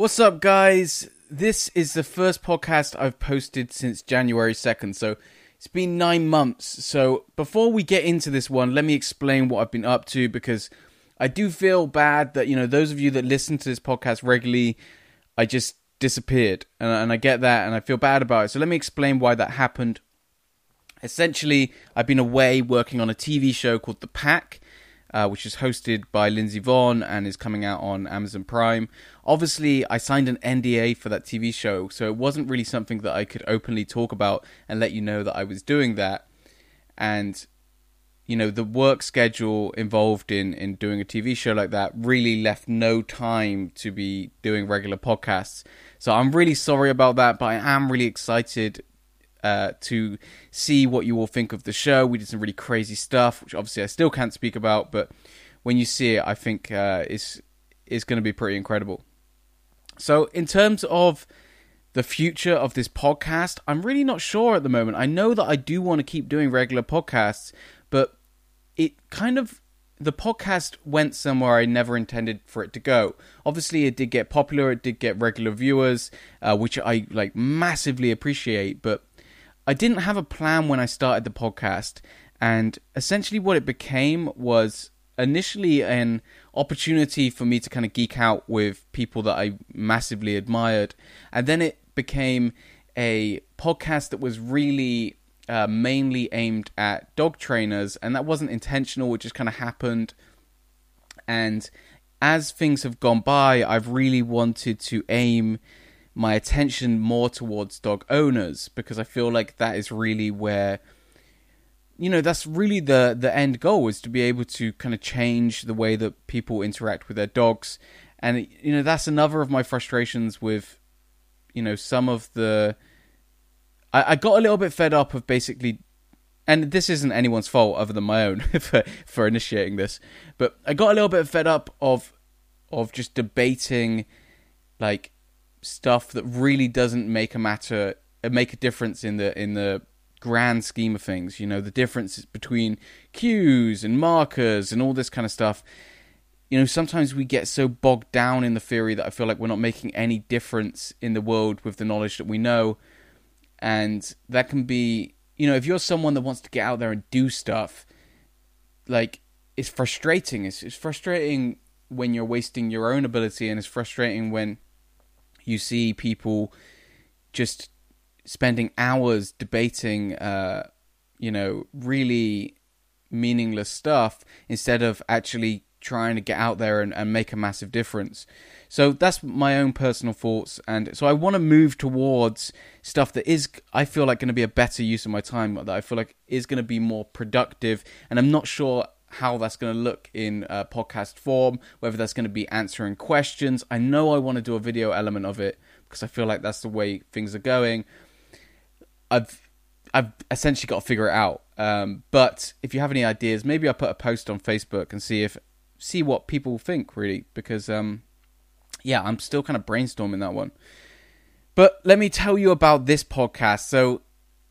What's up, guys? This is the first podcast I've posted since January 2nd, so it's been nine months. So before we get into this one, let me explain what I've been up to because I do feel bad that, you know, those of you that listen to this podcast regularly, I just disappeared. And, and I get that and I feel bad about it. So let me explain why that happened. Essentially, I've been away working on a TV show called The Pack uh, which is hosted by Lindsey Vonn and is coming out on Amazon Prime. Obviously, I signed an NDA for that TV show, so it wasn't really something that I could openly talk about and let you know that I was doing that. And you know, the work schedule involved in in doing a TV show like that really left no time to be doing regular podcasts. So I'm really sorry about that, but I am really excited uh, to see what you all think of the show. We did some really crazy stuff, which obviously I still can't speak about, but when you see it, I think uh, is is going to be pretty incredible. So, in terms of the future of this podcast, I'm really not sure at the moment. I know that I do want to keep doing regular podcasts, but it kind of the podcast went somewhere I never intended for it to go. Obviously, it did get popular, it did get regular viewers, uh, which I like massively appreciate, but I didn't have a plan when I started the podcast, and essentially what it became was initially an opportunity for me to kind of geek out with people that I massively admired, and then it became a podcast that was really uh, mainly aimed at dog trainers, and that wasn't intentional; it just kind of happened. And as things have gone by, I've really wanted to aim my attention more towards dog owners because I feel like that is really where you know that's really the the end goal is to be able to kind of change the way that people interact with their dogs. And you know that's another of my frustrations with you know some of the I, I got a little bit fed up of basically and this isn't anyone's fault other than my own for for initiating this but I got a little bit fed up of of just debating like stuff that really doesn't make a matter uh, make a difference in the in the grand scheme of things you know the differences between cues and markers and all this kind of stuff. You know sometimes we get so bogged down in the theory that i feel like we're not making any difference in the world with the knowledge that we know. And that can be you know if you're someone that wants to get out there and do stuff like it's frustrating. It's, it's frustrating when you're wasting your own ability and it's frustrating when you see people just spending hours debating, uh, you know, really meaningless stuff instead of actually trying to get out there and, and make a massive difference. So that's my own personal thoughts, and so I want to move towards stuff that is, I feel like, going to be a better use of my time. That I feel like is going to be more productive, and I'm not sure how that's going to look in uh, podcast form, whether that's going to be answering questions. I know I want to do a video element of it because I feel like that's the way things are going. I've I've essentially got to figure it out. Um, but if you have any ideas, maybe I'll put a post on Facebook and see if see what people think really because um, yeah, I'm still kind of brainstorming that one. But let me tell you about this podcast. So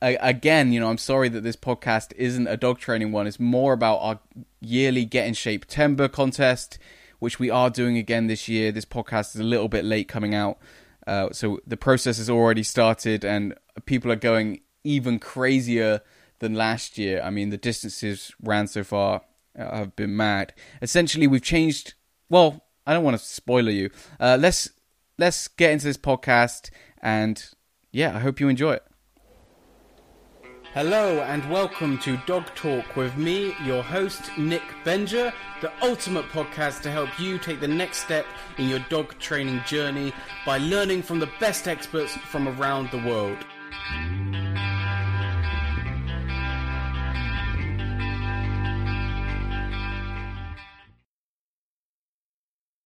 again, you know, I'm sorry that this podcast isn't a dog training one. It's more about our yearly Get in Shape-Tember contest, which we are doing again this year. This podcast is a little bit late coming out. Uh, so the process has already started, and people are going even crazier than last year. I mean, the distances ran so far uh, have been mad. Essentially, we've changed. Well, I don't want to spoiler you. Uh, let's let's get into this podcast, and yeah, I hope you enjoy it. Hello and welcome to Dog Talk with me, your host, Nick Benger, the ultimate podcast to help you take the next step in your dog training journey by learning from the best experts from around the world.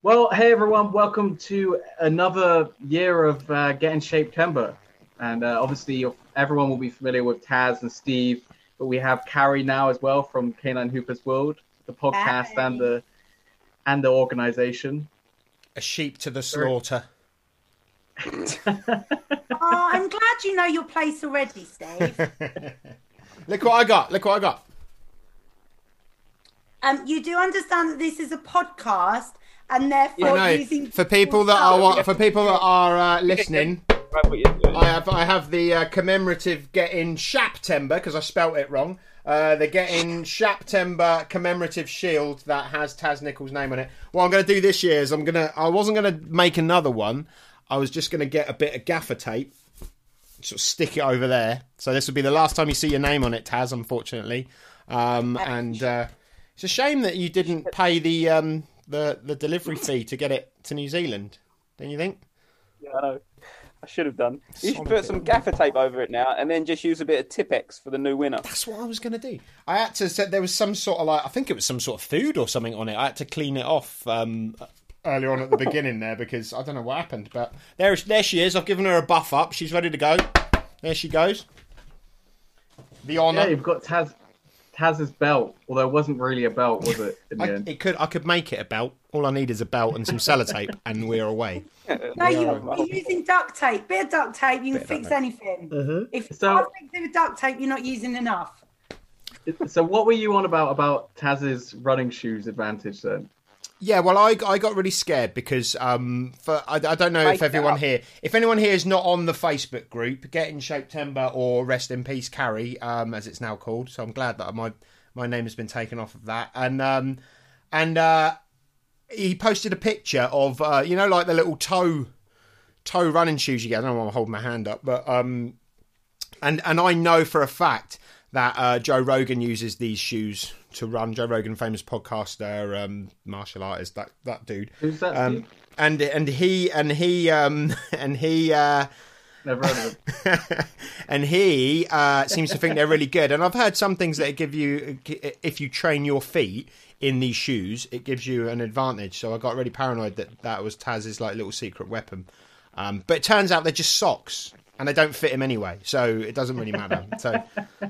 Well, hey everyone, welcome to another year of uh, Get in Shape-Tember. And uh, obviously, everyone will be familiar with Taz and Steve, but we have Carrie now as well from Canine Hooper's World, the podcast and the and the organization. A sheep to the slaughter. oh, I'm glad you know your place already, Steve. Look what I got. Look what I got. Um, you do understand that this is a podcast and therefore You know, using for people that are for people that are uh, listening, Right, what you're doing. I have I have the uh, commemorative getting Shaptember because I spelt it wrong. Uh, the getting Shaptember commemorative shield that has Taz Nicholls' name on it. What I'm going to do this year is I'm gonna I wasn't going to make another one. I was just going to get a bit of gaffer tape, sort of stick it over there. So this will be the last time you see your name on it, Taz. Unfortunately, um, and uh, it's a shame that you didn't pay the um, the the delivery fee to get it to New Zealand. Don't you think? Yeah, I know. I should have done. You should put some gaffer tape over it now, and then just use a bit of Tipex for the new winner. That's what I was going to do. I had to say there was some sort of like I think it was some sort of food or something on it. I had to clean it off um, earlier on at the beginning there because I don't know what happened. But there, there she is. I've given her a buff up. She's ready to go. There she goes. The honour. Yeah, honour. you've got Taz Taz's belt, although it wasn't really a belt, was it? In the I, end? it could I could make it a belt. All I need is a belt and some sellotape, and we're away. No, you're, you're using duct tape. Bit of duct tape, you can of fix duct anything. Mm-hmm. If you So- can't fix it with duct tape, you're not using enough. So what were you on about about Taz's running shoes advantage then? Yeah, well, I I got really scared because um for I, I don't know Break if everyone here if anyone here is not on the Facebook group Get in Shape-Tember or Rest in Peace Carrie um as it's now called. So I'm glad that my my name has been taken off of that. And um and uh he posted a picture of uh you know like the little toe toe running shoes you get. I don't want to hold my hand up but um and and I know for a fact that uh, Joe Rogan uses these shoes to run. Joe Rogan, famous podcaster, um, martial artist, that that dude. Who's that? Um, and and he and he um, and he uh, Never heard of him. and he uh, seems to think they're really good. And I've heard some things that give you if you train your feet in these shoes, it gives you an advantage. So I got really paranoid that that was Taz's like little secret weapon. Um, but it turns out they're just socks. And they don't fit him anyway, so it doesn't really matter. So,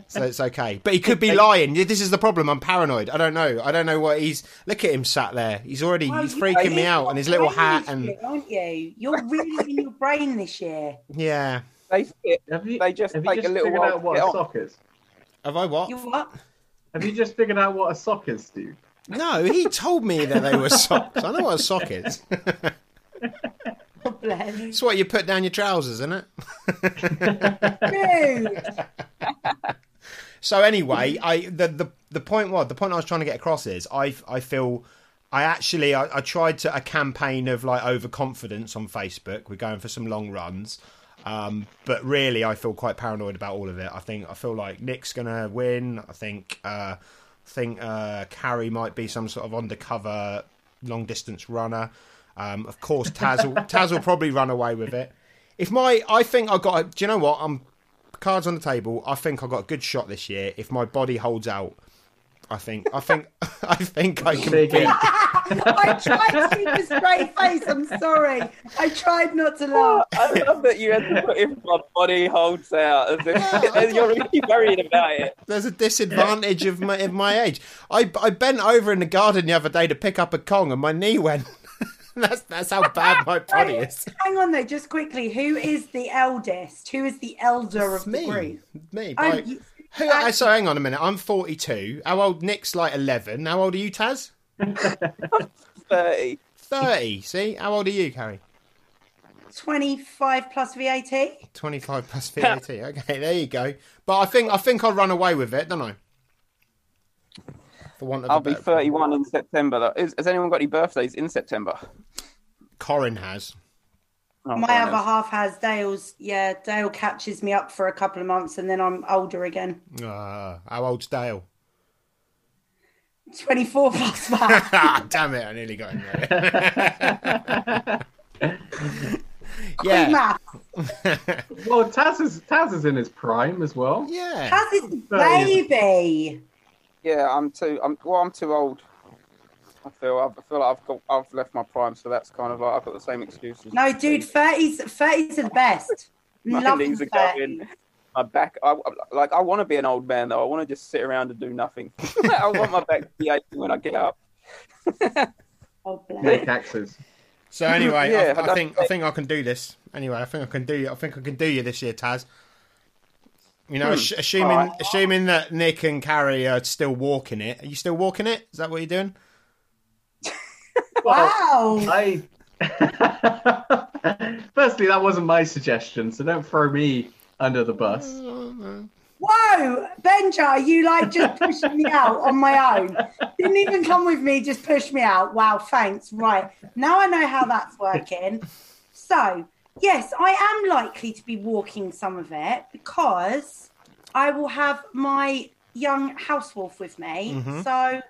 so it's okay. But he could be lying. This is the problem. I'm paranoid. I don't know. I don't know what he's. Look at him sat there. He's already. Oh, he's you- freaking me out, and his little hat, this and year, aren't you? You're really in your brain this year. yeah. They fit. Have you, They just have take you a just little figured while out what a sock is? Have I what? You what? Have you just figured out what a sock is, Steve? No, he told me that they were socks. I know what a sock is. Bless. It's what you put down your trousers, isn't it? So anyway, I the, the the point was the point I was trying to get across is I I feel I actually I, I tried to a campaign of like overconfidence on Facebook. We're going for some long runs. Um, but really, I feel quite paranoid about all of it. I think I feel like Nick's gonna win. I think uh, I think uh, Carrie might be some sort of undercover long distance runner. Um, of course, Taz will, Taz will probably run away with it. If my, I think I got. a- Do you know what? I'm cards on the table. I think I got a good shot this year. If my body holds out, I think. I think. I think I can Big beat. I tried to keep a straight face. I'm sorry. I tried not to laugh. I love that you had to put if my body holds out as if and you're really worried about it. There's a disadvantage of my of my age. I I bent over in the garden the other day to pick up a Kong, and my knee went. that's that's how bad my body is. Hang on though, just quickly. Who is the eldest? Who is the elder of the Me, group? me. By- you- Who, uh, so hang on a minute. I'm 42. How old? Nick's like 11. How old are you, Taz? 30. 30. See, how old are you, Carrie? 25 plus VAT? 25 plus VAT. Okay, there you go. But I think I think I'll run away with it, don't I? For want of I'll a be better- 31 in September. though. Is, has anyone got any birthdays in September? Corin has. Oh, My fine, other half has Dale's. Yeah, Dale catches me up for a couple of months and then I'm older again. Uh, how old's Dale? 24 plus that. Ah, damn it! I nearly got him there. Yeah. Well, Taz is Taz is in his prime as well. yeah. Has his baby. Yeah, I'm too. I'm well. I'm too old. I feel. I feel like I've got. I've left my prime, so that's kind of like I've got the same excuses. No, dude, 30s, 30s are the best. My Love knees the are going. My back. I like. I want to be an old man though. I want to just sit around and do nothing. I want my back to be aching when I get up. Oh, bless. Make axes. So anyway, Yeah, I, I that's think I think I can do this. Anyway, I think I can do. I think I can do you this year, Taz. You know, ass- hmm. assuming Alright. assuming that Nick and Carrie are still walking it. Are you still walking it? Is that what you're doing? Wow. I. Firstly, that wasn't my suggestion, so don't throw me under the bus. Oh, Whoa, Benger, you like just pushing me out on my own. Didn't even come with me, just push me out. Wow, thanks. Right. Now I know how that's working. So, yes, I am likely to be walking some of it because I will have my young house wolf with me. Mm-hmm. So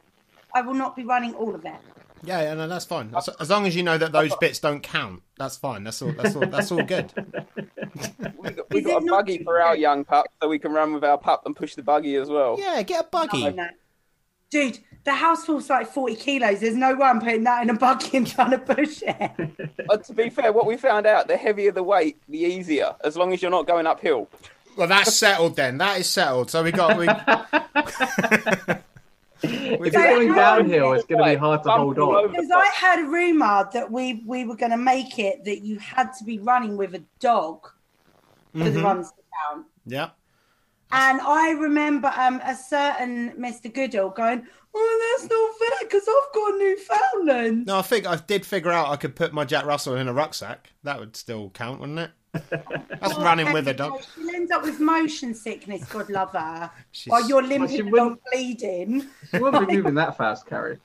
I will not be running all of it. Yeah, yeah, no, that's fine. As, as long as you know that those bits don't count, that's fine. That's all. That's all. That's all good. We got, we got a buggy too for our young pup, so we can run with our pup and push the buggy as well. Yeah, get a buggy. Oh, no. Dude, the house wolf's like 40 kilos. There's no way I'm putting that in a buggy and trying to push it. But to be fair, what we found out, the heavier the weight, the easier, as long as you're not going uphill. Well, that's settled then. That is settled. So we got we. If So you're going downhill, it's going to be hard to hold on. Because I place. heard a rumor that we we were going to make it that you had to be running with a dog for the mm-hmm. runs to count. yeah. And I remember um, a certain Mr. Goodall going, "Oh, that's not fair because I've got Newfoundland." No, I think I did figure out I could put my Jack Russell in a rucksack. That would still count, wouldn't it? That's running with a dog. She'll end up with motion sickness. God love her. She's- While you're she limping along, wouldn't- bleeding. You won't be moving that fast, Carrie.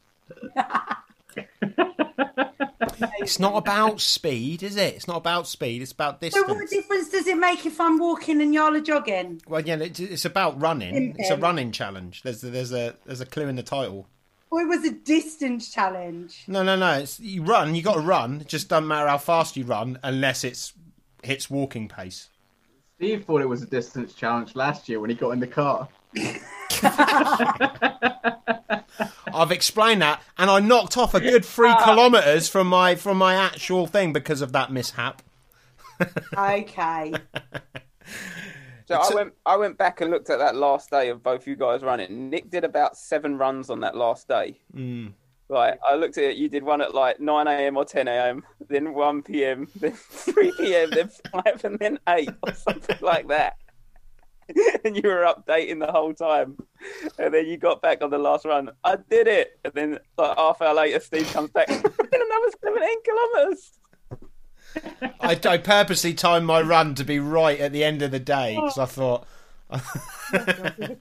It's not about speed, is it? It's not about speed. It's about So what difference does it make if I'm walking and y'all are jogging? Well, yeah, it's, it's about running. It's a running challenge. There's there's a there's a clue in the title. Or it was a distance challenge. No, no, no. It's you run. You got to run. It just doesn't matter how fast you run, unless it's hits walking pace. Steve thought it was a distance challenge last year when he got in the car. I've explained that, and I knocked off a good three kilometers from my from my actual thing because of that mishap. Okay. So I went, I went back and looked at that last day of both you guys running. Nick did about seven runs on that last day. Mm. Right, I looked at it. You did one at like nine a.m. or ten a.m., then one p.m., then three p.m., then five, and then eight, or something like that. and you were updating the whole time. And then you got back on the last run. I did it. And then like half hour later, Steve comes back. "I did another seventeen kilometers. I, I purposely timed my run to be right at the end of the day because I thought Look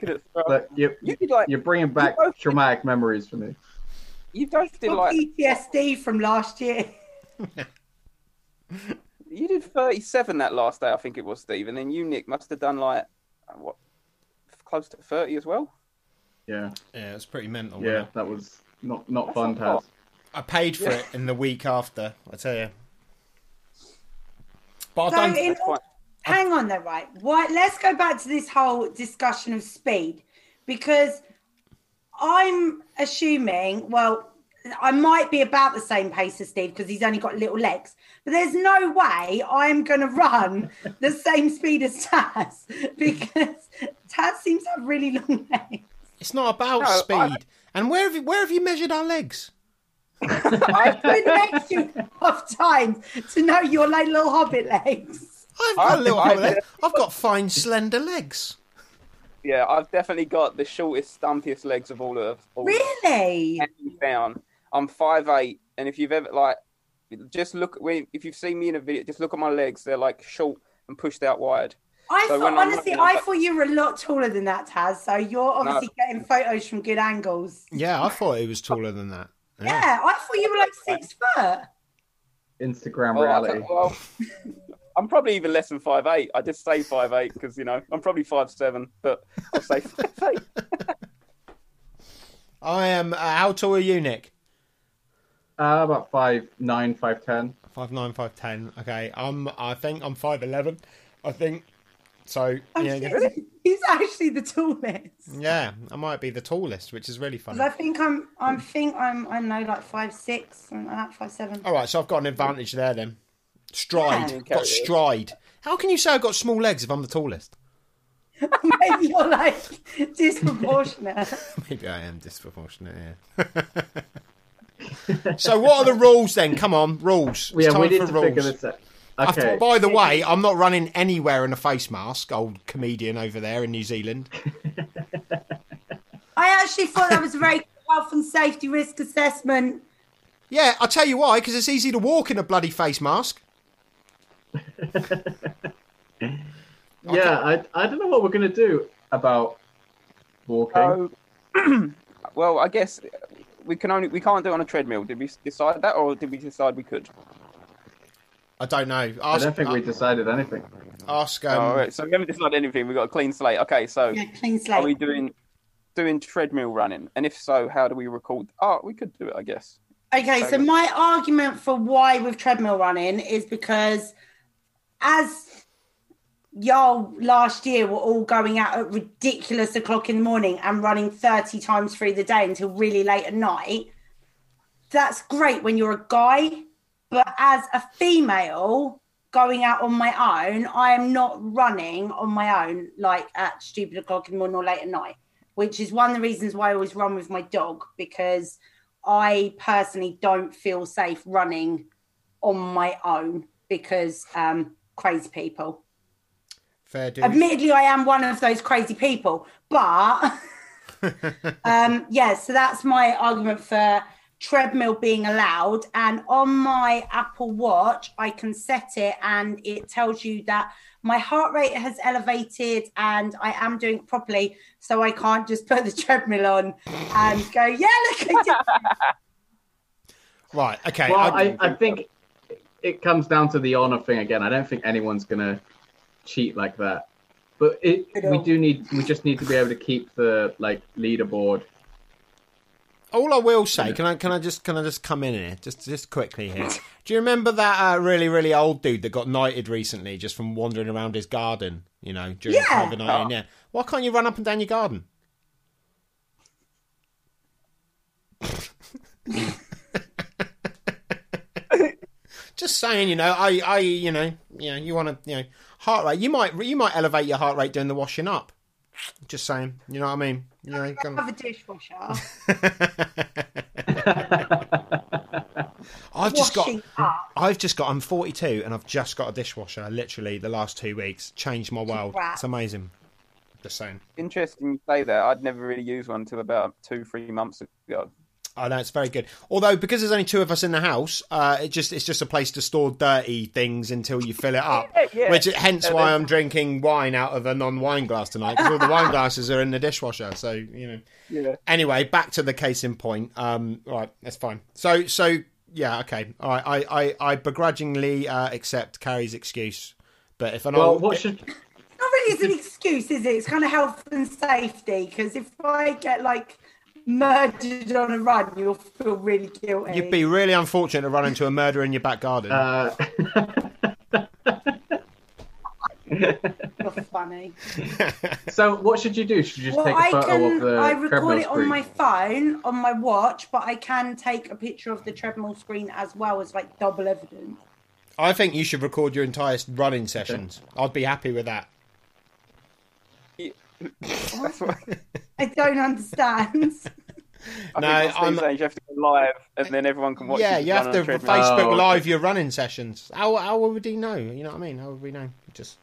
at it. But you, You did like you're bringing back both did- traumatic memories for me. you both did Got like PTSD from last year. You did 37 that last day, I think it was, Steve. And then you, Nick, must have done like, what, close to 30 as well? Yeah, yeah, it's pretty mental. yeah, it? that was not not That's fun. Taz. I paid for it in the week after. I tell you. But So in That's hang on though, right? Why let's go back to this whole discussion of speed because I'm assuming, well, I might be about the same pace as Steve because he's only got little legs, but there's no way I'm going to run the same speed as Taz because Taz seems to have really long legs. It's not about No, speed. I- And where have you where have you measured our legs? I've been next you enough times to know your like little hobbit legs. I've got I- little I- legs. I've got fine, slender legs. Yeah, I've definitely got the shortest, stumpiest legs of all of all Really? down. I'm 5'8", and if you've ever, like, just look, when, if you've seen me in a video, just look at my legs. They're, like, short and pushed out wide. I So thought honestly, I'm like- thought you were a lot taller than that, Taz. So you're obviously getting photos from good angles. Yeah, I thought it was taller than that. Yeah, I thought you were like six foot. Instagram Well, I- reality. well, I'm probably even less than 5'8". I just say 5'8", because, you know, I'm probably 5'7", but I'll say 5'8". I am. Uh, how tall are you, Nick? Uh, about five nine, five ten. Five nine, five ten. Okay, I'm. I think I'm five eleven. I think. So yeah, shit. He's actually the tallest. yeah, I might be the tallest, which is really funny. I think I'm. I think I'm. I know, like five six, something like five seven. All right, so I've got an advantage there then. Stride, Yeah. got stride. How can you say I've got small legs if I'm the tallest? Maybe you're like disproportionate. Maybe I am disproportionate. Yeah. So what are the rules then? Come on, rules. It's Yeah, time we need for to rules. figure this out. I've- Okay. by the way, I'm not running anywhere in a face mask. Old comedian over there in New Zealand. I actually thought that was a very health and safety risk assessment Yeah, I'll tell you why, because it's easy to walk in a bloody face mask. Yeah, I, I don't know what we're gonna do about walking. Oh, so, well, I guess we can only we can't do it on a treadmill. Did we decide that, or did we decide we could? I don't know. I don't think we decided anything. ask um, All right, so we haven't decided anything. We've got a clean slate. Okay, so Yeah, clean are we doing doing treadmill running? And if so, how do we record? Oh, we could do it, I guess. Okay, so my argument for why with treadmill running is because as y'all last year were all going out at ridiculous o'clock in the morning and running 30 times through the day until really late at night, that's great when you're a guy. But as a female going out on my own, I am not running on my own like at stupid o'clock in the morning or late at night, which is one of the reasons why I always run with my dog because I personally don't feel safe running on my own because um, crazy people. Fair dues. Admittedly, I am one of those crazy people, but um, yeah, so that's my argument for treadmill being allowed. And on my Apple Watch, I can set it and it tells you that my heart rate has elevated and I am doing it properly. So I can't just put the treadmill on and go, yeah, look, I did Right. Okay. Well, I- I, I think it comes down to the honor thing again. I don't think anyone's gonna cheat like that. But it, we do need, we just need to be able to keep the like leaderboard. all I will say, can I can I just can I just come in here just just quickly here? Do you remember that uh, really really old dude that got knighted recently just from wandering around his garden? You know, during Yeah. COVID nineteen. Yeah. Why can't you run up and down your garden? just saying, you know, I I you know, you know, you want to, you know, heart rate. You might you might elevate your heart rate doing the washing up. Just saying, you know what I mean? You know, kind of- have a dishwasher. I've just got up. I've just got. I'm 42 and I've just got a dishwasher. Literally, the last two weeks changed my world. Congrats. It's amazing. Just saying. Interesting you say that. I'd never really used one until about two, three months ago. I know it's very good. Although because there's only two of us in the house, uh, it just it's just a place to store dirty things until you fill it up. Yeah, yeah. Which hence why I'm drinking wine out of a non-wine glass tonight because all the wine glasses are in the dishwasher. So you know. Yeah. Anyway, back to the case in point. Um, all right, that's fine. So so yeah, okay. All right, I I, I begrudgingly uh, accept Carrie's excuse. But if an Well, what should Not really as an excuse, is it? It's kind of health and safety. Because if I get like murdered on a run, you'll feel really guilty. You'd be really unfortunate to run into a murder in your back garden. uh, funny. so what should you do? Should you just Well, take a I photo of can. the I record treadmill it on screen? my phone, on my watch, but I can take a picture of the treadmill screen as well as like double evidence. I think you should record your entire running sessions. I'd be happy with that. I don't understand. I No, think what I'm- Steve's saying is you have to go live and then everyone can watch yeah, you you run have to. Facebook Oh, okay. Live your running sessions. How how would he know? You know what I mean? How would we know? Just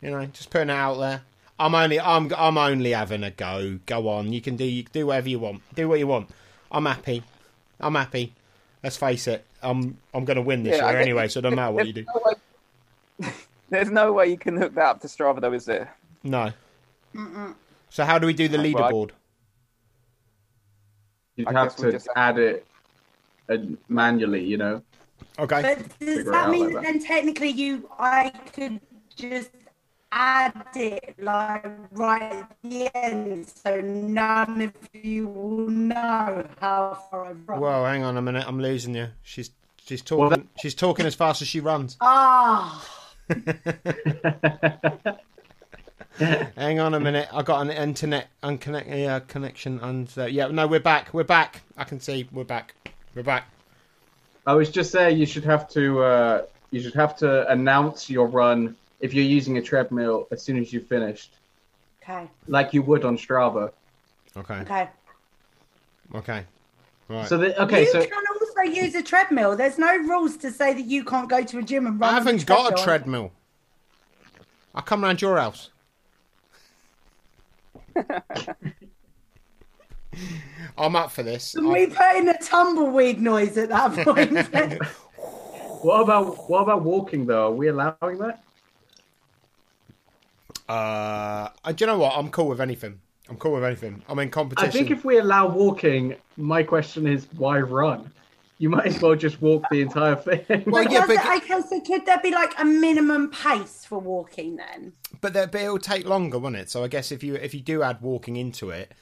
you know, just putting it out there. I'm only I'm I'm only having a go. Go on, you can do you do whatever you want. Do what you want. I'm happy. I'm happy. Let's face it. I'm I'm going to win this Yeah, year anyway, so it doesn't matter what you do. There's no way- There's no way you can hook that up to Strava, though, is there? No. So how do we do the Well, I- leaderboard? You'd I have to just add it manually, you know. Okay. But does that mean like that that. then technically you I could just add it like right at the end so none of you will know how far I've run? Whoa, hang on a minute. I'm losing you. She's she's Well, talking. she's talking as fast as she runs. Ah, Hang on a minute. I got an internet unconnect yeah, connection and uh, yeah. No, we're back. We're back. I can see. We're back. We're back. I was just saying you should have to uh, you should have to announce your run if you're using a treadmill as soon as you finished, okay, like you would on Strava. Okay. okay. Okay. Right. So the, okay, you so can also use a treadmill. There's no rules to say that you can't go to a gym and run. I on haven't got a treadmill. treadmill. I'll come round your house. I'm up for this. Can we put in a tumbleweed noise at that point? What about what about walking though? Are we allowing that? Uh, do you know what? I'm cool with anything. I'm cool with anything. I'm in competition. I think if we allow walking, my question is why run? You might as well just walk the entire thing. Well, But yeah, does but- it- okay, so could there be like a minimum pace for walking then? but, that, but it'll take longer, won't it? So I guess if you if you do add walking into it,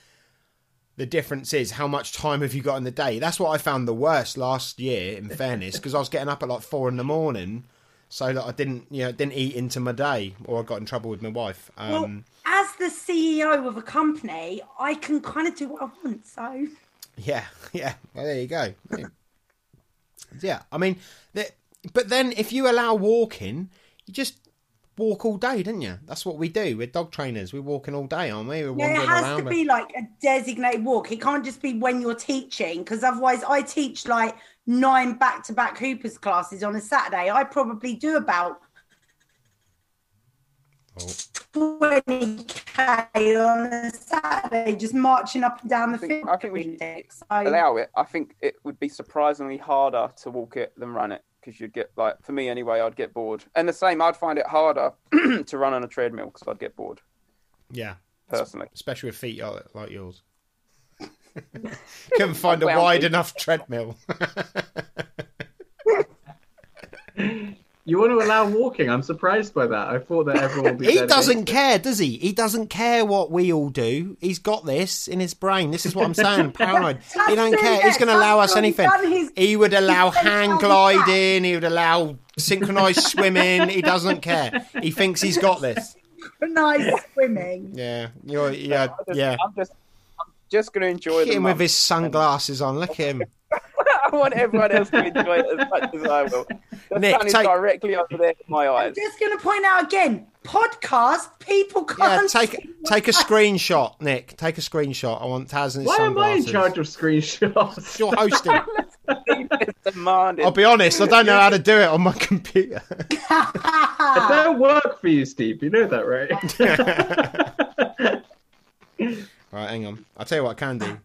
the difference is how much time have you got in the day. That's what I found the worst last year. In fairness, because I was getting up at like four in the morning, so that I didn't you know didn't eat into my day, or I got in trouble with my wife. Well, Um, as the CEO of a company, I can kind of do what I want. So Yeah, yeah. Well, there you go. Yeah, I mean, but then if you allow walking, you just walk all day, don't you? That's what we do. We're dog trainers. We're walking all day, aren't we? We're yeah, it has to be like a designated walk. It can't just be when you're teaching, because otherwise, I teach like nine back-to-back Hoopers classes on a Saturday. I probably do about Oh. twenty k on a Saturday, just marching up and down the I think, field. I think we should day. So- allow it. I think it would be surprisingly harder to walk it than run it because you'd get like for me anyway, I'd get bored. And the same, I'd find it harder to run on a treadmill because I'd get bored Yeah, personally. especially with feet like like yours. Couldn't find a wide enough treadmill. You want to allow walking? I'm surprised by that. I thought that everyone would be. he dedicated. doesn't care, does he? He doesn't care what we all do. He's got this in his brain. This is what I'm saying. Paranoid. he don't care. it, He's going to allow us that's what he's anything. his- He would allow he's done hang gliding. He would allow synchronized swimming. He doesn't care. He thinks he's got this. nice swimming. Yeah, you're, yeah, yeah. I'm just, I'm just going to enjoy Look him with his sunglasses on. Look at him. I want everyone else to enjoy it as much as I will. The Nick, sun is take- directly over there in my I'm eyes. just going to point out again podcast, people can't. take take a screenshot, Nick. Take a screenshot. I want Taz and his Why am I in charge of screenshots? You're hosting. It's demanding. I'll be honest. I don't know how to do it on my computer. It don't work for you, Steve. You know that, right? Right, hang on. I'll tell you what I can do.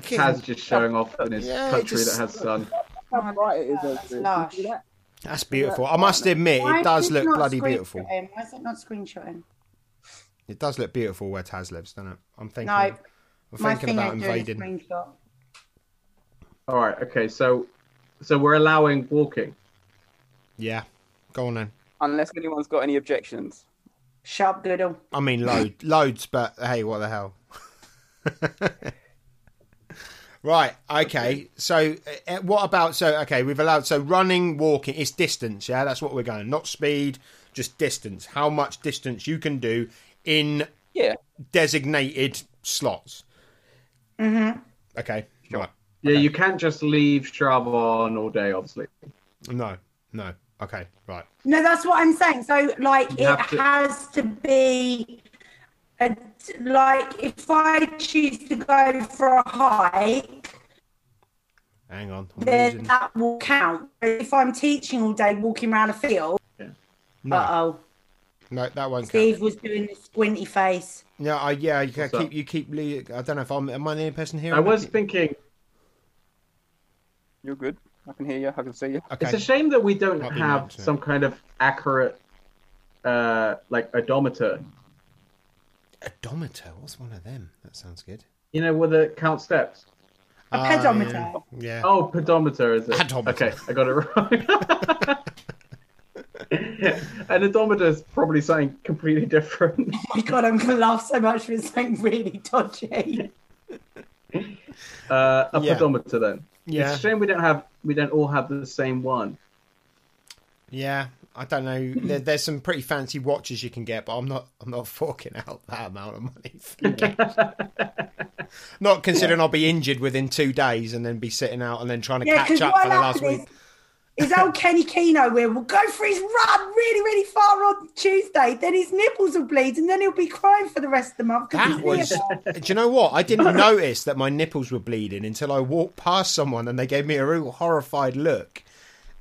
Taz just showing off in his Yeah, country just- that has sun. How bright it is That's lush. Can you see that? That's beautiful. I must admit, Why it is does look not bloody beautiful. screenshotting? Why is it not screenshotting? It does look beautiful where Taz lives, doesn't it? I'm thinking. No, I'm my thinking thing about ain't doing a invading. All right. Okay. So, so we're allowing walking. Yeah, go on then. Unless anyone's got any objections. Sharp doodle. I mean, load, loads, but hey, what the hell? right. Okay. So, uh, what about so? Okay, we've allowed so running, walking. It's distance. Yeah, that's what we're going. Not speed, just distance. How much distance you can do in Yeah. designated slots. Mm-hmm. Okay. Right. Yeah, you can't just leave Strava on all day, obviously. No. No. Okay. Right. No, that's what I'm saying. So, like, You it to- has to be a, like if I choose to go for a hike, Hang on. I'm then losing. that will count. If I'm teaching all day, walking around a field, No, uh oh, no, that won't count. Steve was doing the squinty face. No, I, yeah, you What's keep up? you keep. le- I don't know if I'm. Am I the only person here? I was thinking You're good. I can hear you. I can see you. Okay. it's a shame that we don't Might be have meant to. some kind of accurate, uh, like odometer. Odometer. What's one of them? That sounds good. You know, with the count steps. A Ah, pedometer. Yeah. yeah. Oh, pedometer is it? Pedometer. Okay, I got it wrong. An odometer is probably something completely different. Oh my god, I'm gonna laugh so much for something really dodgy. Uh, a Yeah. pedometer then. Yeah. It's a shame we don't have we don't all have the same one. Yeah. I don't know. There, there's some pretty fancy watches you can get, but I'm not. I'm not forking out that amount of money. not considering I'll be injured within two days and then be sitting out and then trying to Yeah, catch up for the last is, week. is old Kenny Keno will will go for his run really, really far on Tuesday. Then his nipples will bleed, and then he'll be crying for the rest of the month. That was. Do you know what? I didn't notice that my nipples were bleeding until I walked past someone and they gave me a real horrified look.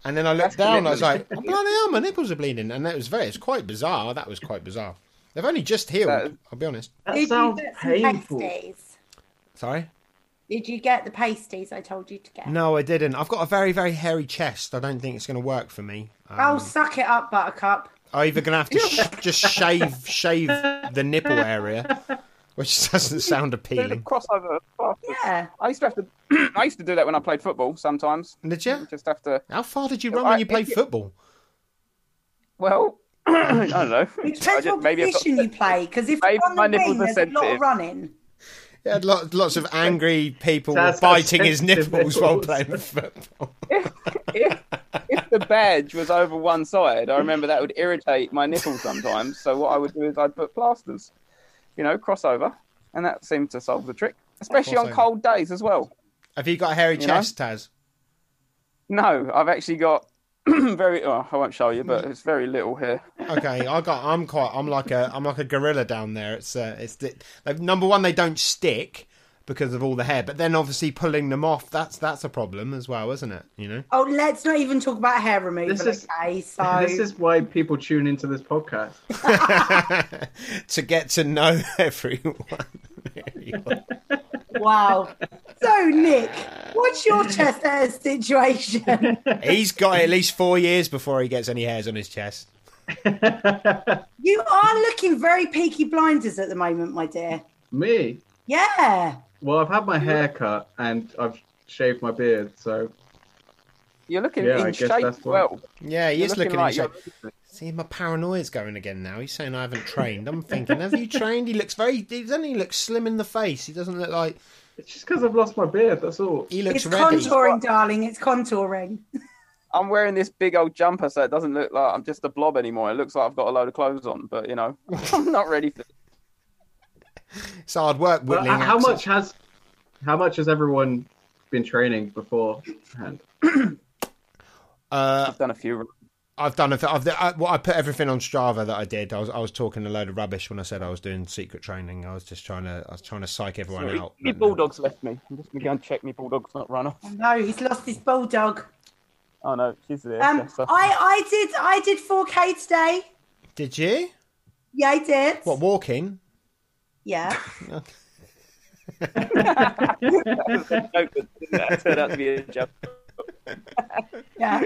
And then I looked That's down. I was like, oh, "Bloody hell, my nipples are bleeding!" And that was very. It's quite bizarre. That was quite bizarre. They've only just healed. That- I'll be honest. That Did you sounds get painful. pasties? Sorry. Did you get the pasties I told you to get? No, I didn't. I've got a very, very hairy chest. I don't think it's going to work for me. Um, Oh, suck it up, Buttercup. I'm either going to have to sh- just shave shave the nipple area, which doesn't sound Do the appealing. crossover. Yeah. I used to have to. I used to do that when I played football. Sometimes Did you? just have to. How far did you run I- when you played if football? Well, I don't know. It depends just- what maybe I've got- position you play, because if Maybe you're on my the nipples wing, are there's a lot of running. He had lots, lots of angry people That's biting his sensitive nipples while playing football. if, if, if the badge was over one side, I remember that would irritate my nipples sometimes. So what I would do is I'd put plasters, you know, crossover, and that seemed to solve the trick, especially on cold days as well. Have you got a hairy You know? chest, Taz? No, I've actually got very. Oh, I won't show you, but it's very little here. Okay, I got. I'm quite. I'm like a. I'm like a gorilla down there. It's. Uh, it's the, like, number one. They don't stick because of all the hair, but then obviously pulling them off. That's that's a problem as well, isn't it? You know. Oh, let's not even talk about hair removal, This is- okay? So This is why people tune into this podcast. to get to know everyone. wow. So, Nick, what's your chest hair situation? He's got at least four years before he gets any hairs on his chest. You are looking very peaky blinders at the moment, my dear. Me? Yeah. Well, I've had my hair cut and I've shaved my beard, so You're looking Yeah, I in guess shape that's why. well. Yeah, he You're is looking looking. like in you're- shape. See, my paranoia's going again now. He's saying I haven't trained. I'm thinking, have you trained? He looks very. He doesn't he look slim in the face. He doesn't look like it's just because I've lost my beard. That's all. he looks It's ready. contouring, darling. It's contouring. I'm wearing this big old jumper, so it doesn't look like I'm just a blob anymore. It looks like I've got a load of clothes on, but you know, I'm not ready for. It's hard work But whittling. how accents. much has how much has everyone been training beforehand? Uh, I've done a few. I've done. A, I've, I, well, I put everything on Strava that I did. I was, I was talking a load of rubbish when I said I was doing secret training. I was just trying to, I was trying to psych everyone Sorry, out. my But, bulldog's left me. I'm just gonna go and check my bulldog's not run off. No, he's lost his bulldog. Oh no, she's there. Um, bless. I, I did I did 4K today. Did you? Yeah, I did. What walking? Yeah. That was a joke, but that turned out to be a joke. Yeah.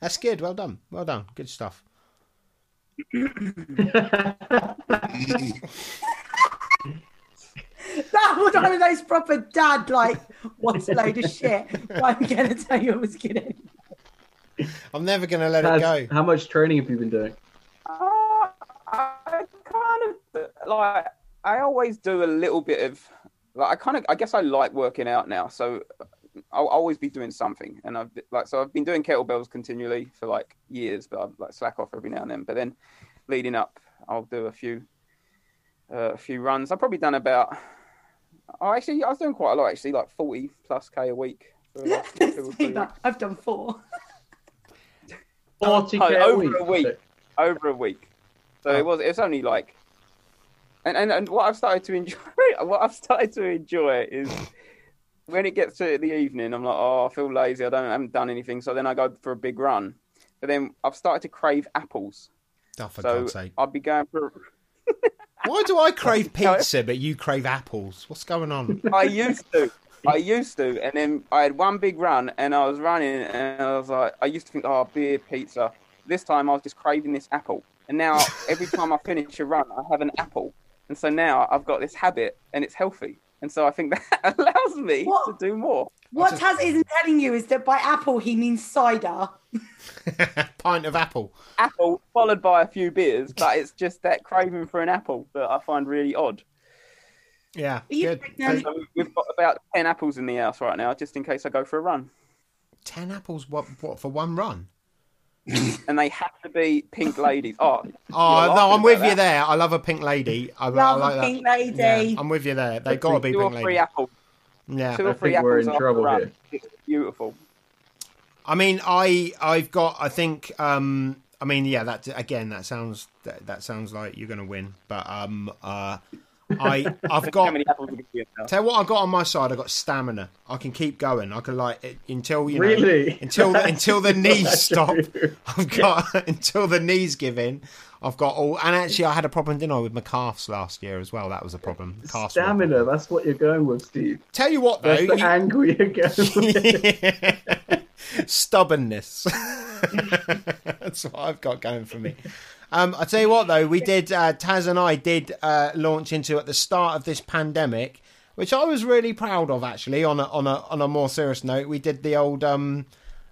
That's good. Well done. Well done. Good stuff. That was one of those proper dad, like, what's a load of shit. I'm going to tell you I was kidding. I'm never going to let Has- it go. how much training have you been doing? Uh, I kind of like. I always do a little bit of. Like I kind of. I guess I like working out now, so I'll always be doing something. And I've like so I've been doing kettlebells continually for like years, but I've like slack off every now and then. But then leading up, I'll do a few uh, a few runs. I've probably done about. Oh, actually, I was doing quite a lot. Actually, like forty plus k a week. for like two or three weeks. I've done four. Forty Oh, k a over a week. over a week. So it was. It's only like, and, and and what I've started to enjoy. What I've started to enjoy is when it gets to the evening. I'm like, oh, I feel lazy. I don't. I haven't done anything. So then I go for a big run. But then I've started to crave apples. Oh, for so God's sake. I'll be going for. Why do I crave pizza but you crave apples? What's going on? I used to. I used to, and then I had one big run, and I was running, and I was like, I used to think, oh, beer, pizza. This time I was just craving this apple, and now every time I finish a run, I have an apple, and so now I've got this habit, and it's healthy, and so I think that allows me What? to do more. What Taz isn't telling you is that by apple he means cider. Pint of apple. Apple followed by a few beers, but it's just that craving for an apple that I find really odd. Yeah, you good. So we've got about ten apples in the house right now, just in case I go for a run. Ten apples. What? What for one run? And they have to be pink ladies. Oh, Oh no, I'm with you that. there. I love a pink lady. I, I Love like a that. pink lady. Yeah, I'm with you there. They've got to be Two or three lady. apples. Yeah. Two or I three think we're in trouble here. It's beautiful. I mean, I I've got. I think. um I mean, yeah. That again. That sounds. That, that sounds like you're going to win. But um, uh, I I've got many apples are going to be in now? tell what I've got on my side. I've got stamina. I can keep going. I can like until you know Really? until until the knees stop. true. I've got until the knees give in. I've got all, and actually, I had a problem, didn't I, with my calves last year as well. That was a problem. Were Stamina, problem. that's what you're going with, Steve. Tell you what, though, That's the you- angle you're going with. stubbornness. That's what I've got going for me. Um, I tell you what, though, we did. Uh, Taz and I did uh, launch into at the start of this pandemic, which I was really proud of. Actually, on a on a on a more serious note, we did the old um,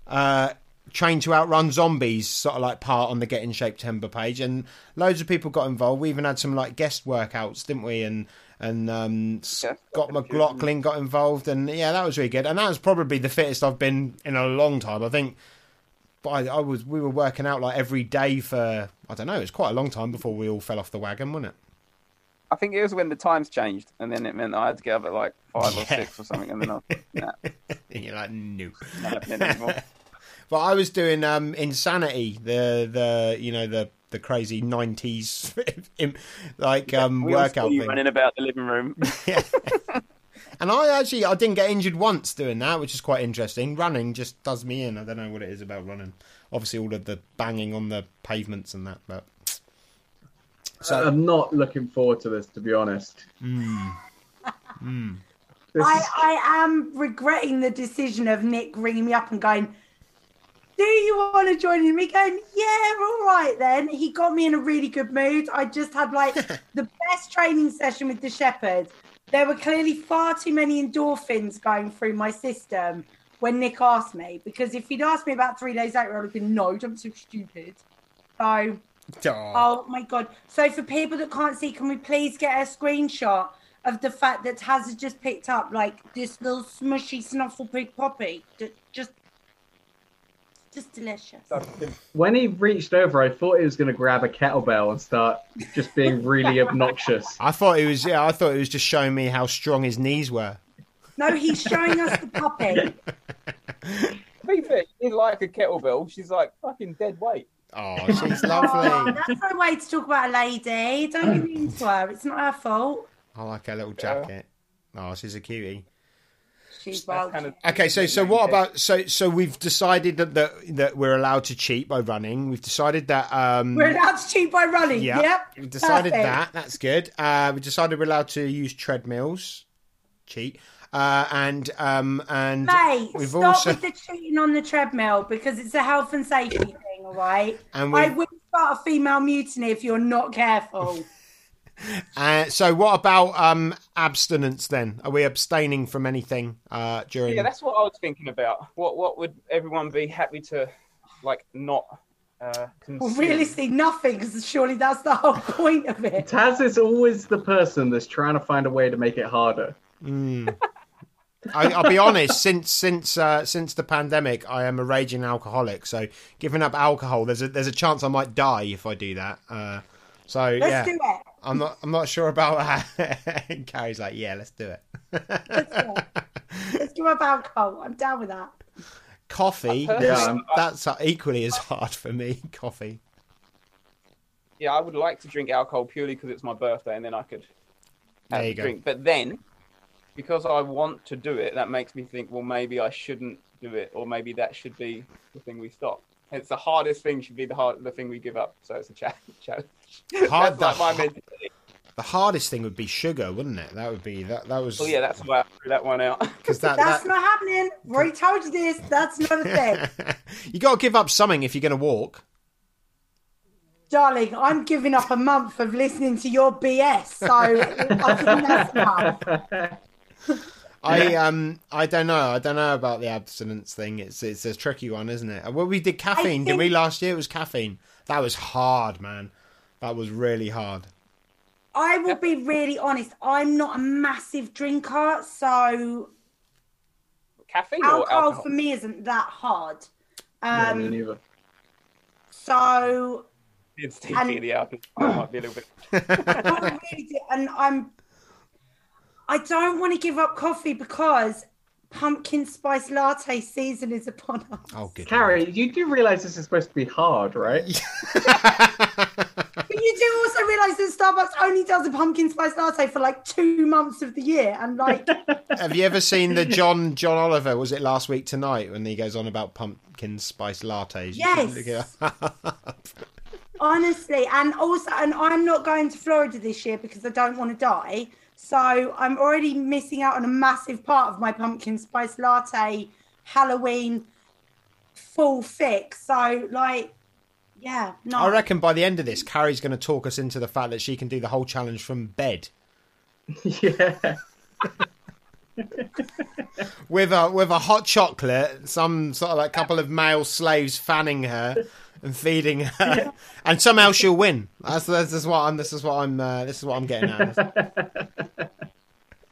uh, train to outrun zombies sort of like part on the Get in Shape-Tember page, and loads of people got involved. We even had some like guest workouts, didn't we? And and um, Scott McLaughlin got involved, and yeah, that was really good. And that was probably the fittest I've been in a long time. I think. I, I was we were working out like every day for I don't know. It was quite a long time before we all fell off the wagon, wasn't it? I think it was when the times changed, and then it meant I had to get up at like five or six or something, and then I was nah, And you're like, no. not happening anymore. But I was doing um, Insanity, the the you know the the crazy nineties like um, we workout thing. running about the living room. And I actually I didn't get injured once doing that, which is quite interesting. Running just does me in. I don't know what it is about running. Obviously, all of the banging on the pavements and that, but so I'm not looking forward to this, to be honest. mm, This I, is- I am regretting the decision of Nick ringing me up and going, Do you want to join in? Me going, Yeah, all right then. He got me in a really good mood. I just had like the best training session with the Shepherd. There were clearly far too many endorphins going through my system when Nick asked me. Because if he'd asked me about three days later, I would have been, No, don't be so stupid. So oh, Oh my god! So for people that can't see, can we please get a screenshot of the fact that Taz has just picked up like this little smushy snuffle pig poppy? Ju- Just, just delicious. when he reached over, I thought he was going to grab a kettlebell and start just being really obnoxious. I thought he was yeah. I thought he was just showing me how strong his knees were. No, he's showing us the puppy. to be fair, she like a kettlebell. She's like fucking dead weight. Oh, she's Oh, lovely. that's no way to talk about a lady. Don't be mean to her. It's not her fault. I like her little jacket. Oh, she's a cutie. She's well. kind of- Okay, so so what about so so we've decided that that, that we're allowed to cheat by running. We've decided that um We're allowed to cheat by running. yeah, Yep. we've decided Perfect. that. That's good. Uh, we decided we're allowed to use treadmills, cheat, uh, and um and Mate, we've stop also with the cheating on the treadmill because it's a health and safety thing, all right? And I we- will start a female mutiny if you're not careful. Uh, so what about um abstinence then? Are we abstaining from anything uh during? Yeah, that's what I was thinking about. What what would everyone be happy to like not uh, consume? Well, realistically, nothing because surely that's the whole point of it. Taz is always the person that's trying to find a way to make it harder. Mm. I, I'll be honest. Since since uh, since the pandemic, I am a raging alcoholic. So giving up alcohol, there's a there's a chance I might die if I do that. Uh, so Let's yeah, do it. I'm not I'm not sure about that. And Carrie's like, yeah, let's do it. Let's do it. Let's do up alcohol. I'm down with that. Coffee, Yeah, that's- I'm- that's equally as hard for me. Coffee. Yeah, I would like to drink alcohol purely because it's my birthday, and then I could have There you a go. drink. But then, because I want to do it, that makes me think, well, maybe I shouldn't do it, or maybe that should be the thing we stop. It's the hardest thing should be the hard the thing we give up. So it's a challenge. Hard- That's like the my mentality. The hardest thing would be sugar, wouldn't it? That would be that. That was Oh yeah, that's why I threw that one out. because that, That's that not happening. Already told you this. That's not a thing. you got to give up something if you're going to walk. Darling, I'm giving up a month of listening to your BS. So I think that's enough. I um I don't know. I don't know about the abstinence thing. It's it's a tricky one, isn't it? Well, we did caffeine, didn't we? Last year it was caffeine. That was hard, man. That was really hard. I will be really honest. I'm not a massive drinker, so Caffeine or alcohol, alcohol? for me isn't that hard. Yeah, me Um, neither. so It's and- TP the alcohol might be a little bit. I really do, and I'm. I don't want to give up coffee because pumpkin spice latte season is upon us. Oh, good. Carrie, you do realize this is supposed to be hard, right? But you do also realise that Starbucks only does a pumpkin spice latte for like two months of the year, and like Have you ever seen the John John Oliver? Was it last week tonight when he goes on about pumpkin spice lattes? Yes. look honestly, and also, and I'm not going to Florida this year because I don't want to die. So I'm already missing out on a massive part of my pumpkin spice latte Halloween full fix. So like, yeah, no. I reckon by the end of this, Carrie's going to talk us into the fact that she can do the whole challenge from bed yeah. with a with a hot chocolate, some sort of like couple of male slaves fanning her and feeding her, and somehow she'll win. That's this is what I'm. This is what I'm. Uh, this is what I'm getting at.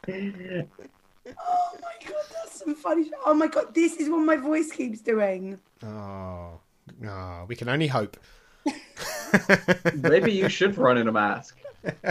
Oh my god, that's some funny. Sh- oh my god, this is what my voice keeps doing. Oh, oh, we can only hope. Maybe you should run in a mask.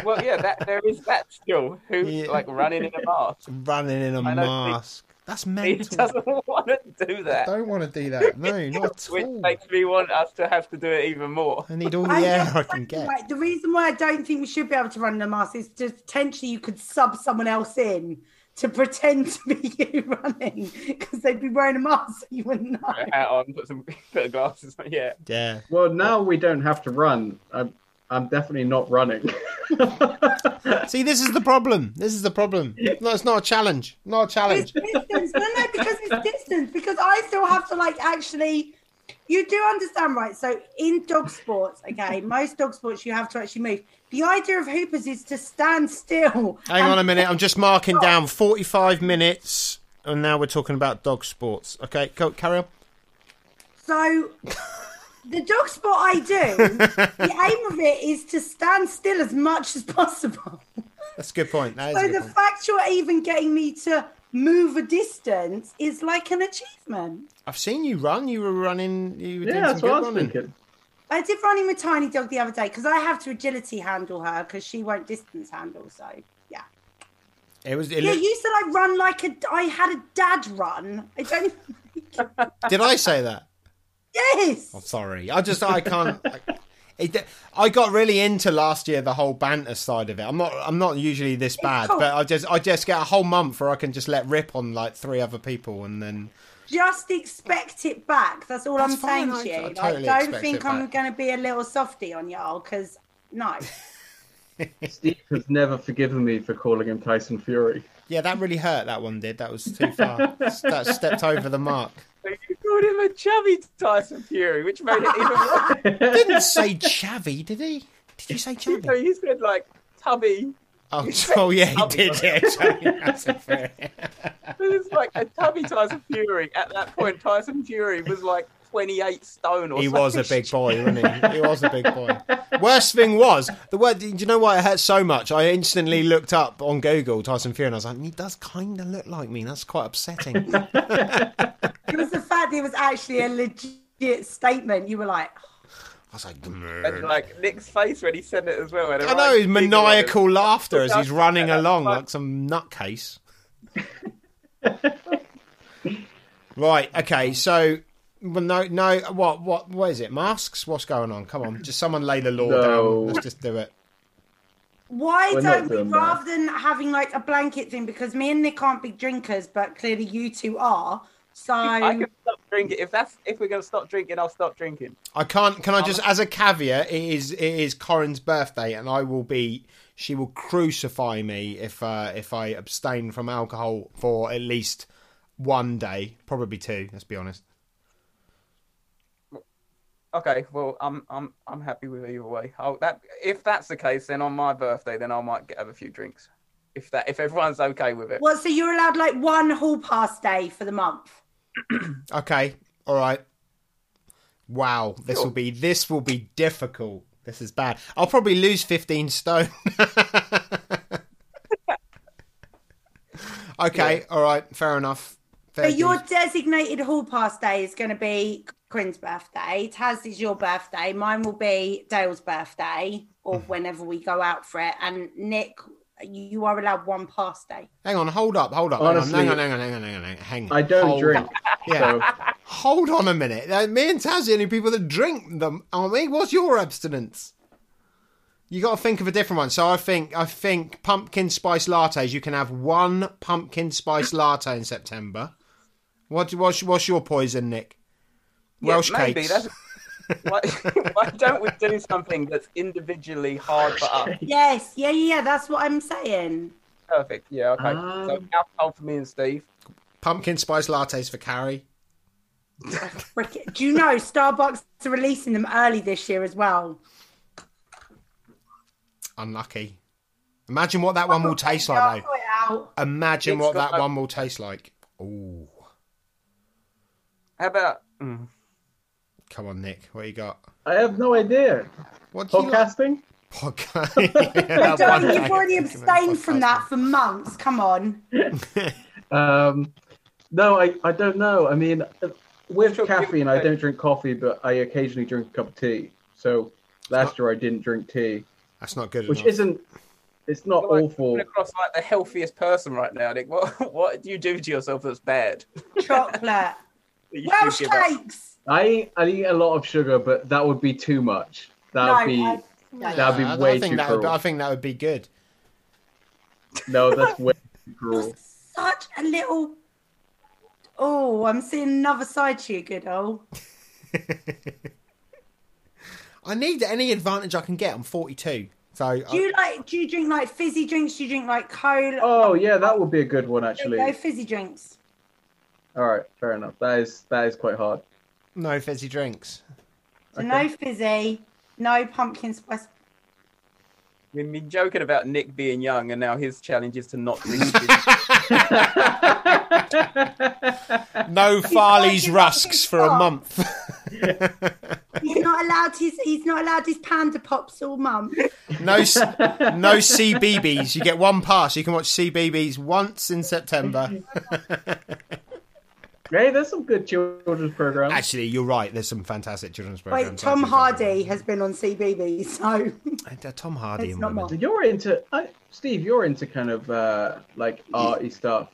Well, yeah, that there is that still who's Yeah. like running in a mask. Running in a I don't think- mask. That's He doesn't want to do I that, don't want to do that. No, not at which all. makes me want us to have to do it even more. I need all the I air I can get. right, the reason why I don't think we should be able to run the a mask is just potentially you could sub someone else in to pretend to be you running because they'd be wearing a mask so you wouldn't know. Put a hat on, put some put glasses on. Yeah, Yeah. Well, now we don't have to run. I'm, I'm definitely not running. See, this is the problem. This is the problem. No, it's not a challenge. Not a It's challenge. distance. No, no, because it's distance. Because I still have to like actually. You do understand, right? So in dog sports, okay, most dog sports you have to actually move. The idea of hoopers is to stand still. Hang on a minute. I'm just marking down 45 minutes, and now we're talking about dog sports. Okay, go, carry on. So the dog sport I do, the aim of it is to stand still as much as possible. That's a good point. That is a So good the point. fact you're even getting me to move a distance is like an achievement. I've seen you run. You were running. You were doing yeah, that's some what I good was running. thinking. I did running with Tiny Dog the other day because I have to agility handle her because she won't distance handle. So yeah, It was. It yeah. looked- You said I run like a. I had a dad run. I don't. Did I say that? Yes. I'm sorry. I just I can't. I, it, I got really into last year the whole banter side of it. I'm not I'm not usually this bad, but I just I just get a whole month where I can just let rip on like three other people and then Just expect it back. That's all That's I'm fine, saying to you. I Like, totally don't think I'm going to be a little softy on y'all because no. Steve has never forgiven me for calling him Tyson Fury. yeah, that really hurt. That one did. That was too far. that stepped over the mark. So you called him a chubby Tyson Fury, which made it even worse. Didn't say chavvy, did he? Did you say chubby? No, you said like tubby. Oh, oh yeah, he did. Yeah, Chavvy, that's a fair- It's like a tubby Tyson Fury. At that point, Tyson Fury was like 28 stone or something. He was a big boy, wasn't he? He was a big boy. Worst thing was the word. Do you know why it hurt so much? I instantly looked up on Google Tyson Fury, and I was like, he does kind of look like me. That's quite upsetting. It was the fact that it was actually a legit statement. You were like, I was like, And like Nick's face when he said it as well. I know his maniacal laughter as he's running along fun. like some nutcase. right. Okay. So. Well, no, no. What, what, what is it? Masks? What's going on? Come on, just someone lay the law No. down. Let's just do it. why We're don't we, doing that. rather than having like a blanket thing, because me and Nick aren't big drinkers, but clearly you two are. So I can stop drinking. If that's if we're gonna stop drinking, I'll stop drinking. I can't. Can I just, as a caveat, it is it is Corinne's birthday, and I will be. She will crucify me if uh, if I abstain from alcohol for at least one day, probably two. Let's be honest. Okay, well, I'm I'm I'm happy with either way. Oh, that if that's the case, then on my birthday, then I might get, have a few drinks. If that if everyone's okay with it. what? So you're allowed like one hall pass day for the month. Okay. All right. Wow. This Sure. will be this will be difficult. This is bad. I'll probably lose fifteen stone. okay. All right. Fair enough. Fair So your designated hall pass day is going to be Corinne's birthday. Taz is your birthday. Mine will be Dale's birthday, or Mm. whenever we go out for it. And Nick, you are allowed one pass day. Hang on. Hold up. Hold up. Honestly, hang on. Hang on. Hang on. Hang on. Hang on. Hang on. I don't Hold drink. Yeah. so Hold on a minute. Uh, me and Taz are the only people that drink them, aren't we? What's your abstinence? You got to think of a different one. So I think I think pumpkin spice lattes. You can have one pumpkin spice latte in September. What what's, what's your poison, Nick? Yeah, Welsh maybe cakes. that's. Why, why don't we do something that's individually hard for us? Yes, yeah, yeah, yeah, that's what I'm saying. Perfect. Yeah. Okay. so Um, alcohol for me and Steve. Pumpkin spice lattes for Carrie. Do you know Starbucks are releasing them early this year as well? Unlucky. Imagine what that one will taste like, though. sort it out. Imagine what that one will taste like. Ooh. How about? Mm. Come on, Nick. What you got? I have no idea. What do you like? Podcasting? Podcast. Yeah, John, one you've already abstained from that for months. Come on. Um, no, I, I don't know. I mean, uh, with Sure, caffeine, a I go. don't drink coffee, but I occasionally drink a cup of tea. So last year I didn't drink tea, That's not good which enough. isn't. It's not Like, awful. across like the healthiest person right now, Nick. What what do you do to yourself that's bad? Chocolate. that you Welsh should give up? Cakes. I I eat a lot of sugar, but that would be too much. That would No, be I- no. that'd be I- I way think too that would, cruel. I think that would be good. no, that's way too cruel. You're such a little. Oh, I'm seeing another side to you, good old. I need any advantage I can get. I'm 42, so Do you like? Do you drink like fizzy drinks? Do you drink like cola? Oh yeah, that would be a good one actually. you go, fizzy drinks. All right, fair enough. That is that is quite hard. No fizzy drinks. So no fizzy, no pumpkin spice. We've been joking about Nick being young, and now his challenge is to not drink. No Farley's rusks for a month. He's not allowed his. He's not allowed his panda pops all month. no, no CBeebies. You get one pass. You can watch CBeebies once in September. hey, there's some good children's programs. Actually, you're right. There's some fantastic children's programs. Wait, Tom Hardy has been on CBeebies, so And, uh, Tom Hardy and women. mine. You're into I, Steve. You're into kind of uh, like arty stuff.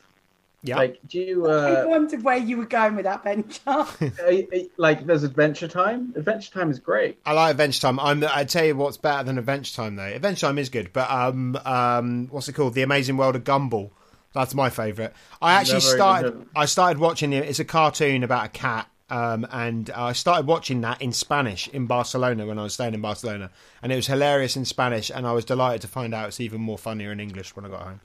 Yeah. Like, do you I uh, wondered where you were going with that venture. I- I- like? There's Adventure Time. Adventure Time is great. I like Adventure Time. I'm. I tell you what's better than Adventure Time though. Adventure Time is good, but um, um, what's it called? The Amazing World of Gumball. That's my favourite. I actually Never started. heard of it. I started watching it. It's a cartoon about a cat. Um, and I started watching that in Spanish in Barcelona when I was staying in Barcelona, and it was hilarious in Spanish. And I was delighted to find out it's even more funnier in English when I got home.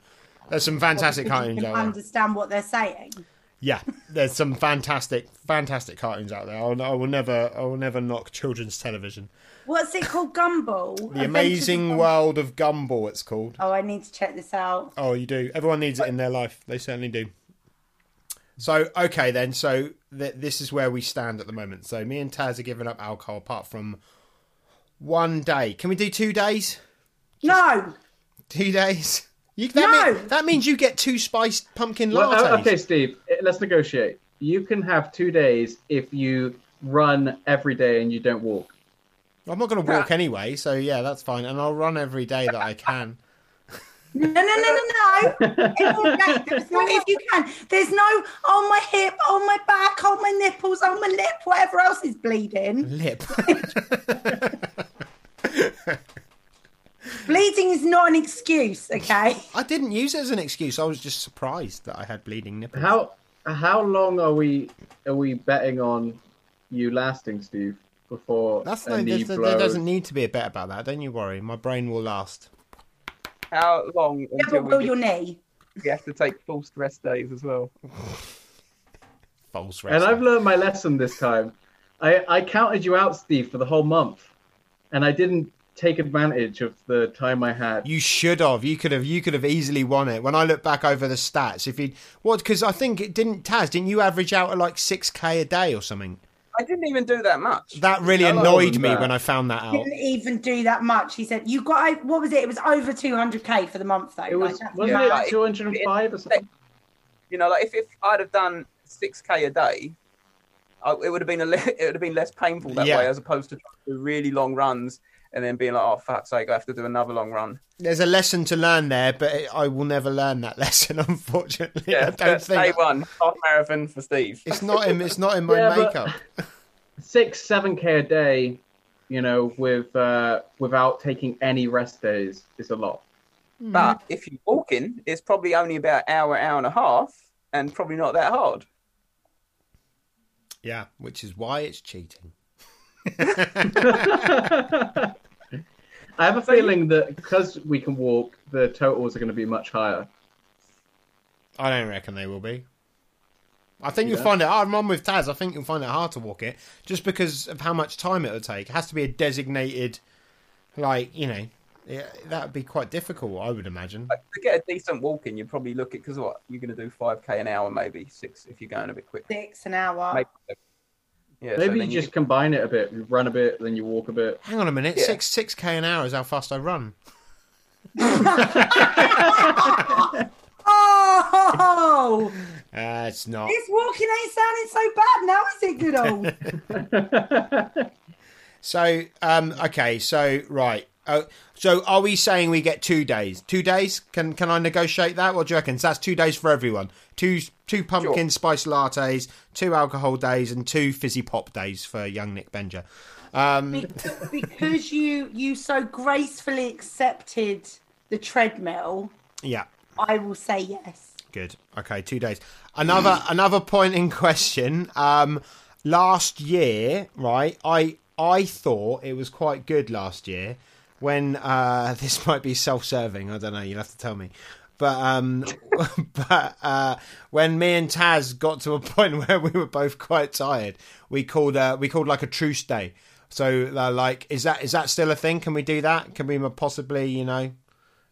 There's some fantastic Because cartoons you can out there. understand what they're saying. Yeah, there's some fantastic, fantastic cartoons out there. I'll, I will never, I will never knock children's television. What's it called? Gumball. The Adventures Amazing of Gumball. World of Gumball, it's called. Oh, I need to check this out. Oh, you do. Everyone needs it in their life. They certainly do. So, okay, then. So, th- this is where we stand at the moment. So, me and Taz are giving up alcohol apart from one day. Can we do two days? No, Two days? You, that, No! mean- that means you get two spiced pumpkin Well, lattes. uh, okay, Steve. eh, Let's negotiate. You can have two days if you run every day and you don't walk. I'm not going to walk anyway, so yeah, that's fine. And I'll run every day that I can. no, no, no, no, no. Every day, There's no if you can. There's no on my hip, on my back, on my nipples, on my lip, whatever else is bleeding. Lip. Bleeding is not an excuse, okay? I didn't use it as an excuse. I was just surprised that I had bleeding nipples. How how long are we are we betting on you lasting, Steve? Before That's a no, knee there's- there, doesn't need to be a bet about that. Don't you worry. My brain will last. How long Yeah, until but will we, your knee? we have to take false rest days as well? False rest. And. I've learned my lesson this time. I I counted you out, Steve, for the whole month, and I didn't take advantage of the time I had. You should have. You could have. You could have easily won it. When I look back over the stats, if you what? Because I think it didn't. Taz, didn't you average out at like six k a day or something? I didn't even do that much. That really No, annoyed me that. when I found that out. I didn't even do that much. He said you got what was it? It was over 200k for the month though. It was like, wasn't Yeah, it like, two hundred and five or something? You know, like if, if I'd have done six k a day, I, it would have been a le- it would have been less painful that Yeah. way as opposed to trying to do really long runs and then being like, oh fuck's sake, I have to do another long run. There's a lesson to learn there, but it, I will never learn that lesson. Unfortunately, I don't that's day think one half marathon for Steve. it's not in. It's not in my Yeah, makeup. Six, seven k a day you know, with uh, without taking any rest days is a lot. But if you're walking, it's probably only about hour, hour and a half, and probably not that hard. Yeah, which is why it's cheating. I have a feeling that because we can walk, the totals are going to be much higher. I don't reckon they will be. I think you'll Yeah. find it. I'm on with Taz. I think you'll find it hard to walk it just because of how much time it'll take. It has to be a designated, like you know, yeah, that would be quite difficult. I would imagine. Like, to get a decent walk in, you'd probably look at because what you're going to do five k an hour, maybe six if you're going a bit quick. Six an hour. Maybe. Yeah, Maybe then you just combine it a bit. You run a bit, then you walk a bit. Hang on a minute. Yeah. Six six k an hour is how fast I run. Oh, Uh, it's not. this walking ain't sounding so bad now, is it, good old? So, um, okay, so right. Uh, so, are we saying we get two days? Two days? Can can I negotiate that? What do you reckon? So that's two days for everyone. Two two pumpkin spice lattes, two alcohol days, and two fizzy pop days for young Nick Benger. Um, Be- because you you so gracefully accepted the treadmill, yeah, I will say yes. good. Okay, two days. Another another point in question. Um, last year, right? I I thought it was quite good last year when uh, this might be self-serving. I don't know. You'll have to tell me. But um, but uh, when me and Taz got to a point where we were both quite tired, we called uh, we called like a truce day. So uh, like, is that is that still a thing? Can we do that? Can we possibly, you know,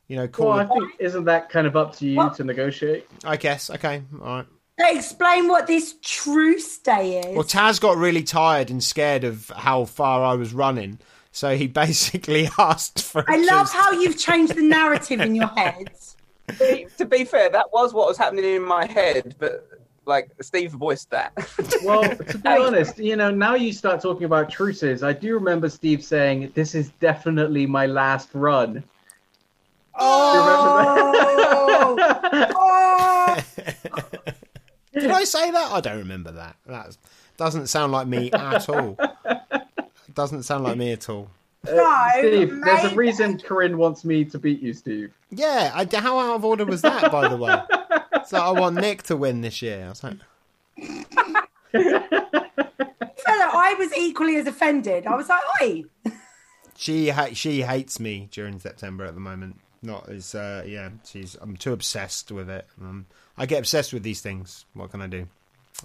you know, call? Well, I think isn't that kind of up to you What? to negotiate? I guess. Okay. All right. Explain what this truce day is. Well, Taz got really tired and scared of how far I was running, so he basically asked for. a I love how you've changed the narrative in your heads. to be fair, that was what was happening in my head, but like Steve voiced that. Well, to be honest, you know, now you start talking about truces. I do remember Steve saying, "This is definitely my last run." Oh, oh. Did I say that? I don't remember that. That doesn't sound like me at all. Doesn't sound like me at all. no, Steve, there's a reason Corinne wants me to beat you, Steve. Yeah, I, how out of order was that, by the way? So I want Nick to win this year. I was like, Fella, I was equally as offended. I was like, oi. she ha- she hates me during September at the moment. Not as uh, yeah, she's I'm too obsessed with it. Um, I get obsessed with these things. What can I do?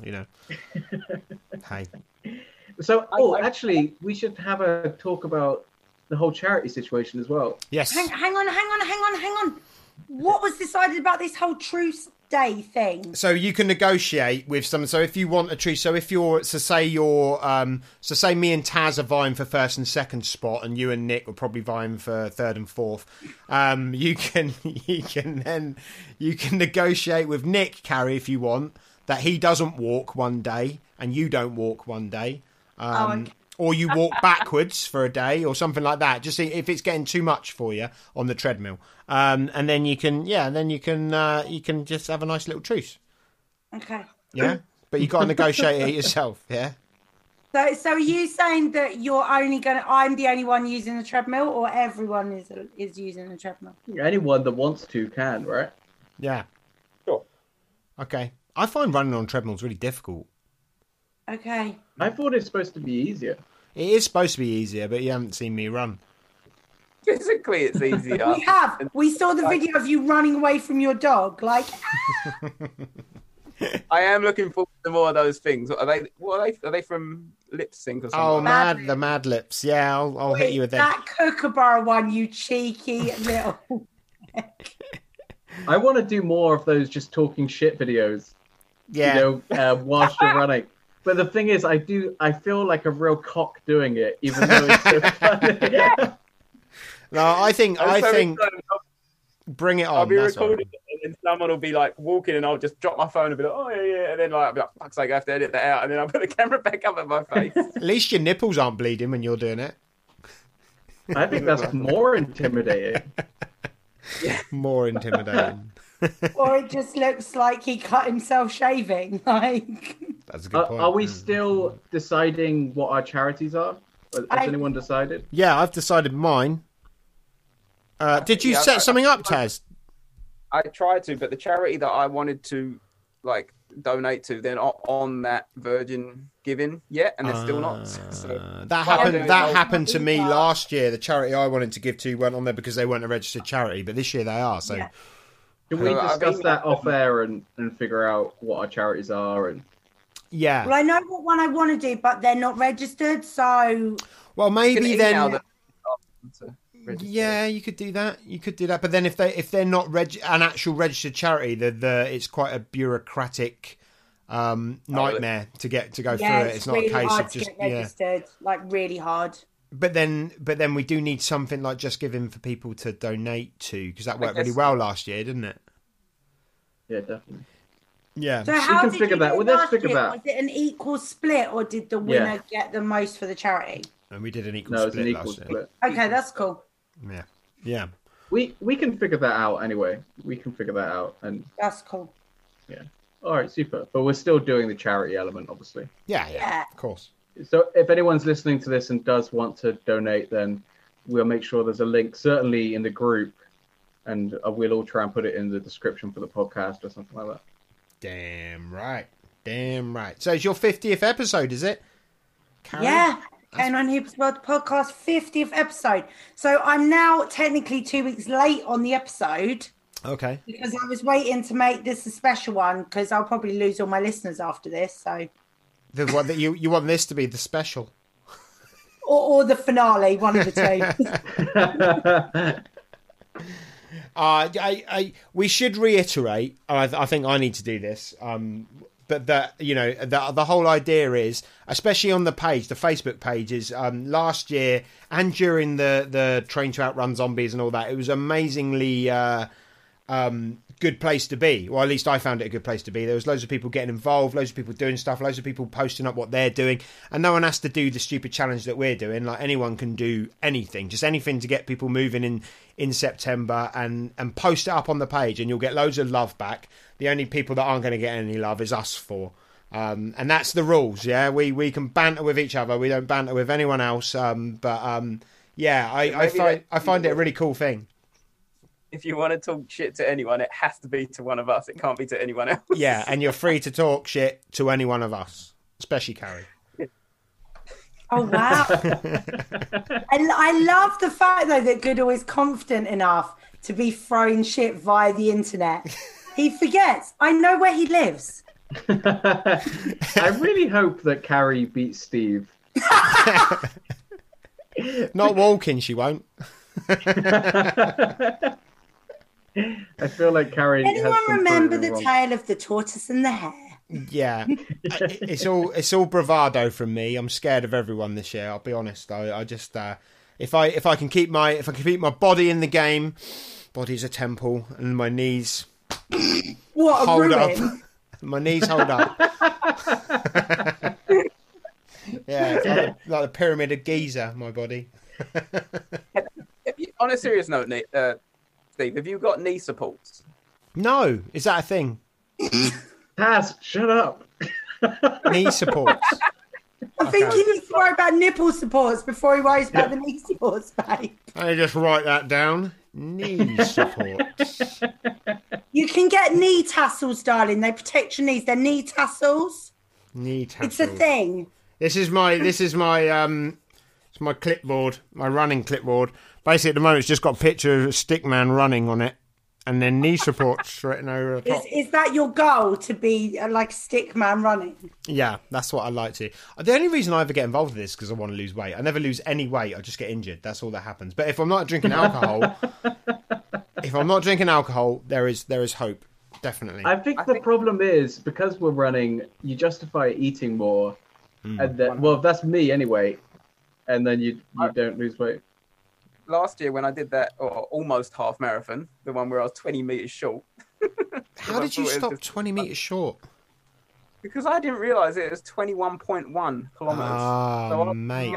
You know. hey, So, oh, I- actually, we should have a talk about the whole charity situation as well. yes. Hang, hang on, hang on, hang on, hang on. What was decided about this whole truce day thing? so you can negotiate with some. So if you want a tree, so if you're, so say you're, um, so say me and Taz are vying for first and second spot, and you and Nick are probably vying for third and fourth. Um, you can, you can then, you can negotiate with Nick, Carrie, if you want, that he doesn't walk one day and you don't walk one day. Um, Oh, okay. Or you walk backwards for a day, or something like that. Just see if it's getting too much for you on the treadmill, um, and then you can, yeah, then you can, uh, you can just have a nice little truce. Okay. Yeah, but you got to negotiate it yourself. Yeah. So, so are you saying that you're only gonna? I'm the only one using the treadmill, or everyone is is using the treadmill? Anyone that wants to can, right? Yeah. Sure. Okay. I find running on treadmills really difficult. Okay. I thought it's supposed to be easier. It is supposed to be easier, but you haven't seen me run. Physically, it's easier. We have. We saw the video of you running away from your dog. Like, I am looking forward to more of those things. Are they? What are they? Are they from Lip Sync or something? Oh, Mad mad the Mad Lips. Yeah, I'll, I'll hit you with that. that kookaburra one, you cheeky little. I want to do more of those just talking shit videos, Yeah. you know, uh, whilst you're running. But the thing is, I do. I feel like a real cock doing it, even though it's so funny. No, I think that? I I'm so think excited. Bring it on. I'll be that's recording it, and then someone will be like walking, and I'll just drop my phone and be like, "Oh yeah, yeah," and then like, I'll be like, "Fuck's sake, I have to edit that out," and then I'll put the camera back up at my face. At least your nipples aren't bleeding when you're doing it. I think that's more intimidating. More intimidating. Or it just looks like he cut himself shaving. Like, That's a good Uh, point. are we Mm. still deciding what our charities are? Has I- anyone decided? Yeah, I've decided mine. Uh, did you Yeah, set I- something up, Taz? I tried to, but the charity that I wanted to like donate to, they're not on that Virgin Giving yet, and they're still not. So Uh, that happened. That well- happened to me last year. The charity I wanted to give to weren't on there because they weren't a registered charity, but this year they are. So Yeah. Can we discuss mean- that off air and, and figure out what our charities are? And yeah. Well, I know what one I want to do, but they're not registered. So Well, maybe then. them to register. Yeah, you could do that. You could do that, but then if they if they're not reg- an actual registered charity, the the it's quite a bureaucratic um, nightmare to get to go yeah, through it. it's, It's not really a case hard of to just get yeah. registered. Like really hard. But then but then we do need something like just giving for people to donate to because that worked really well last year, didn't it? yeah, definitely. Yeah. So how can did figure you that. do Well, it let's last figure that. Was it an equal split, or did the winner get the most for the charity? and we did an equal No, split an equal last year. Okay, that's cool. Yeah. Yeah. We we can figure that out anyway. We can figure that out. And That's cool. Yeah. All right, super. But we're still doing the charity element, obviously. Yeah, yeah. Yeah. Of course. So if anyone's listening to this and does want to donate, then we'll make sure there's a link, certainly in the group, and uh, we'll all try and put it in the description for the podcast or something like that. Damn right. Damn right. So it's your 50th episode, is it? Karen? Yeah. Kane on Hoops World Podcast 50th episode. So I'm now technically two weeks late on the episode Okay. because I was waiting to make this a special one because I'll probably lose all my listeners after this. So The one that you you want this to be the special. or, or the finale, one of the two. Uh, I, I, we should reiterate. I, I think I need to do this. Um, but that you know, the the whole idea is, especially on the page, the Facebook page is um, last year and during the the train to outrun zombies and all that. It was amazingly. Uh, um, good place to be, or at least I found it a good place to be. There was loads of people getting involved, loads of people doing stuff, loads of people posting up what they're doing, and no one has to do the stupid challenge that we're doing. Like anyone can do anything, just anything to get people moving in in September, and and post it up on the page, and you'll get loads of love back. The only people that aren't going to get any love is us four. Um, and that's the rules, yeah. We we can banter with each other. We don't banter with anyone else. Um, but um, yeah, I, I find I find it a really cool thing. If you want to talk shit to anyone, it has to be to one of us. It can't be to anyone else. Yeah, and you're free to talk shit to any one of us, especially Carrie. Oh wow! I, I love the fact though that Goodall is confident enough to be throwing shit via the internet. He forgets. I know where he lives. I really hope that Carrie beats Steve. Not walking, she won't. I feel like Carrie. Anyone some remember the wrong. tale of the tortoise and the hare? Yeah, it's all it's all bravado from me. I'm scared of everyone this year. I'll be honest. I, I just uh, if I if I can keep my if I can keep my body in the game, body's a temple, and my knees What a hold ruin! up. My knees hold up. yeah, it's like, like the pyramid of Giza. My body. On a serious note, Nick, uh, Steve, have you got knee supports? No, is that a thing? Taz, shut up. Knee supports. I think Okay. he needs to worry about nipple supports before he worries about the knee supports, babe. I just write that down. Knee supports. You can get knee tassels, darling. They protect your knees. They're knee tassels. Knee tassels. It's a thing. This is my this is my um it's my clipboard, my running clipboard. Basically at the moment it's just got a picture of a stick man running on it and then knee supports written over the Is, top. is that your goal to be uh, like stick man running? Yeah, that's what I like to. The only reason I ever get involved with this is because I want to lose weight. I never lose any weight. I just get injured. That's all that happens. But if I'm not drinking alcohol, if I'm not drinking alcohol, there is there is hope. Definitely. I think I the think- problem is because we're running, you justify eating more, Hmm. and then well, that's me anyway, and then you you I- don't lose weight. Last year, when I did that or almost half marathon, the one where I was 20 meters short, How did you I thought it stop just- 20 meters short? because I didn't realize it was 21.1 kilometers. Ah, So mate.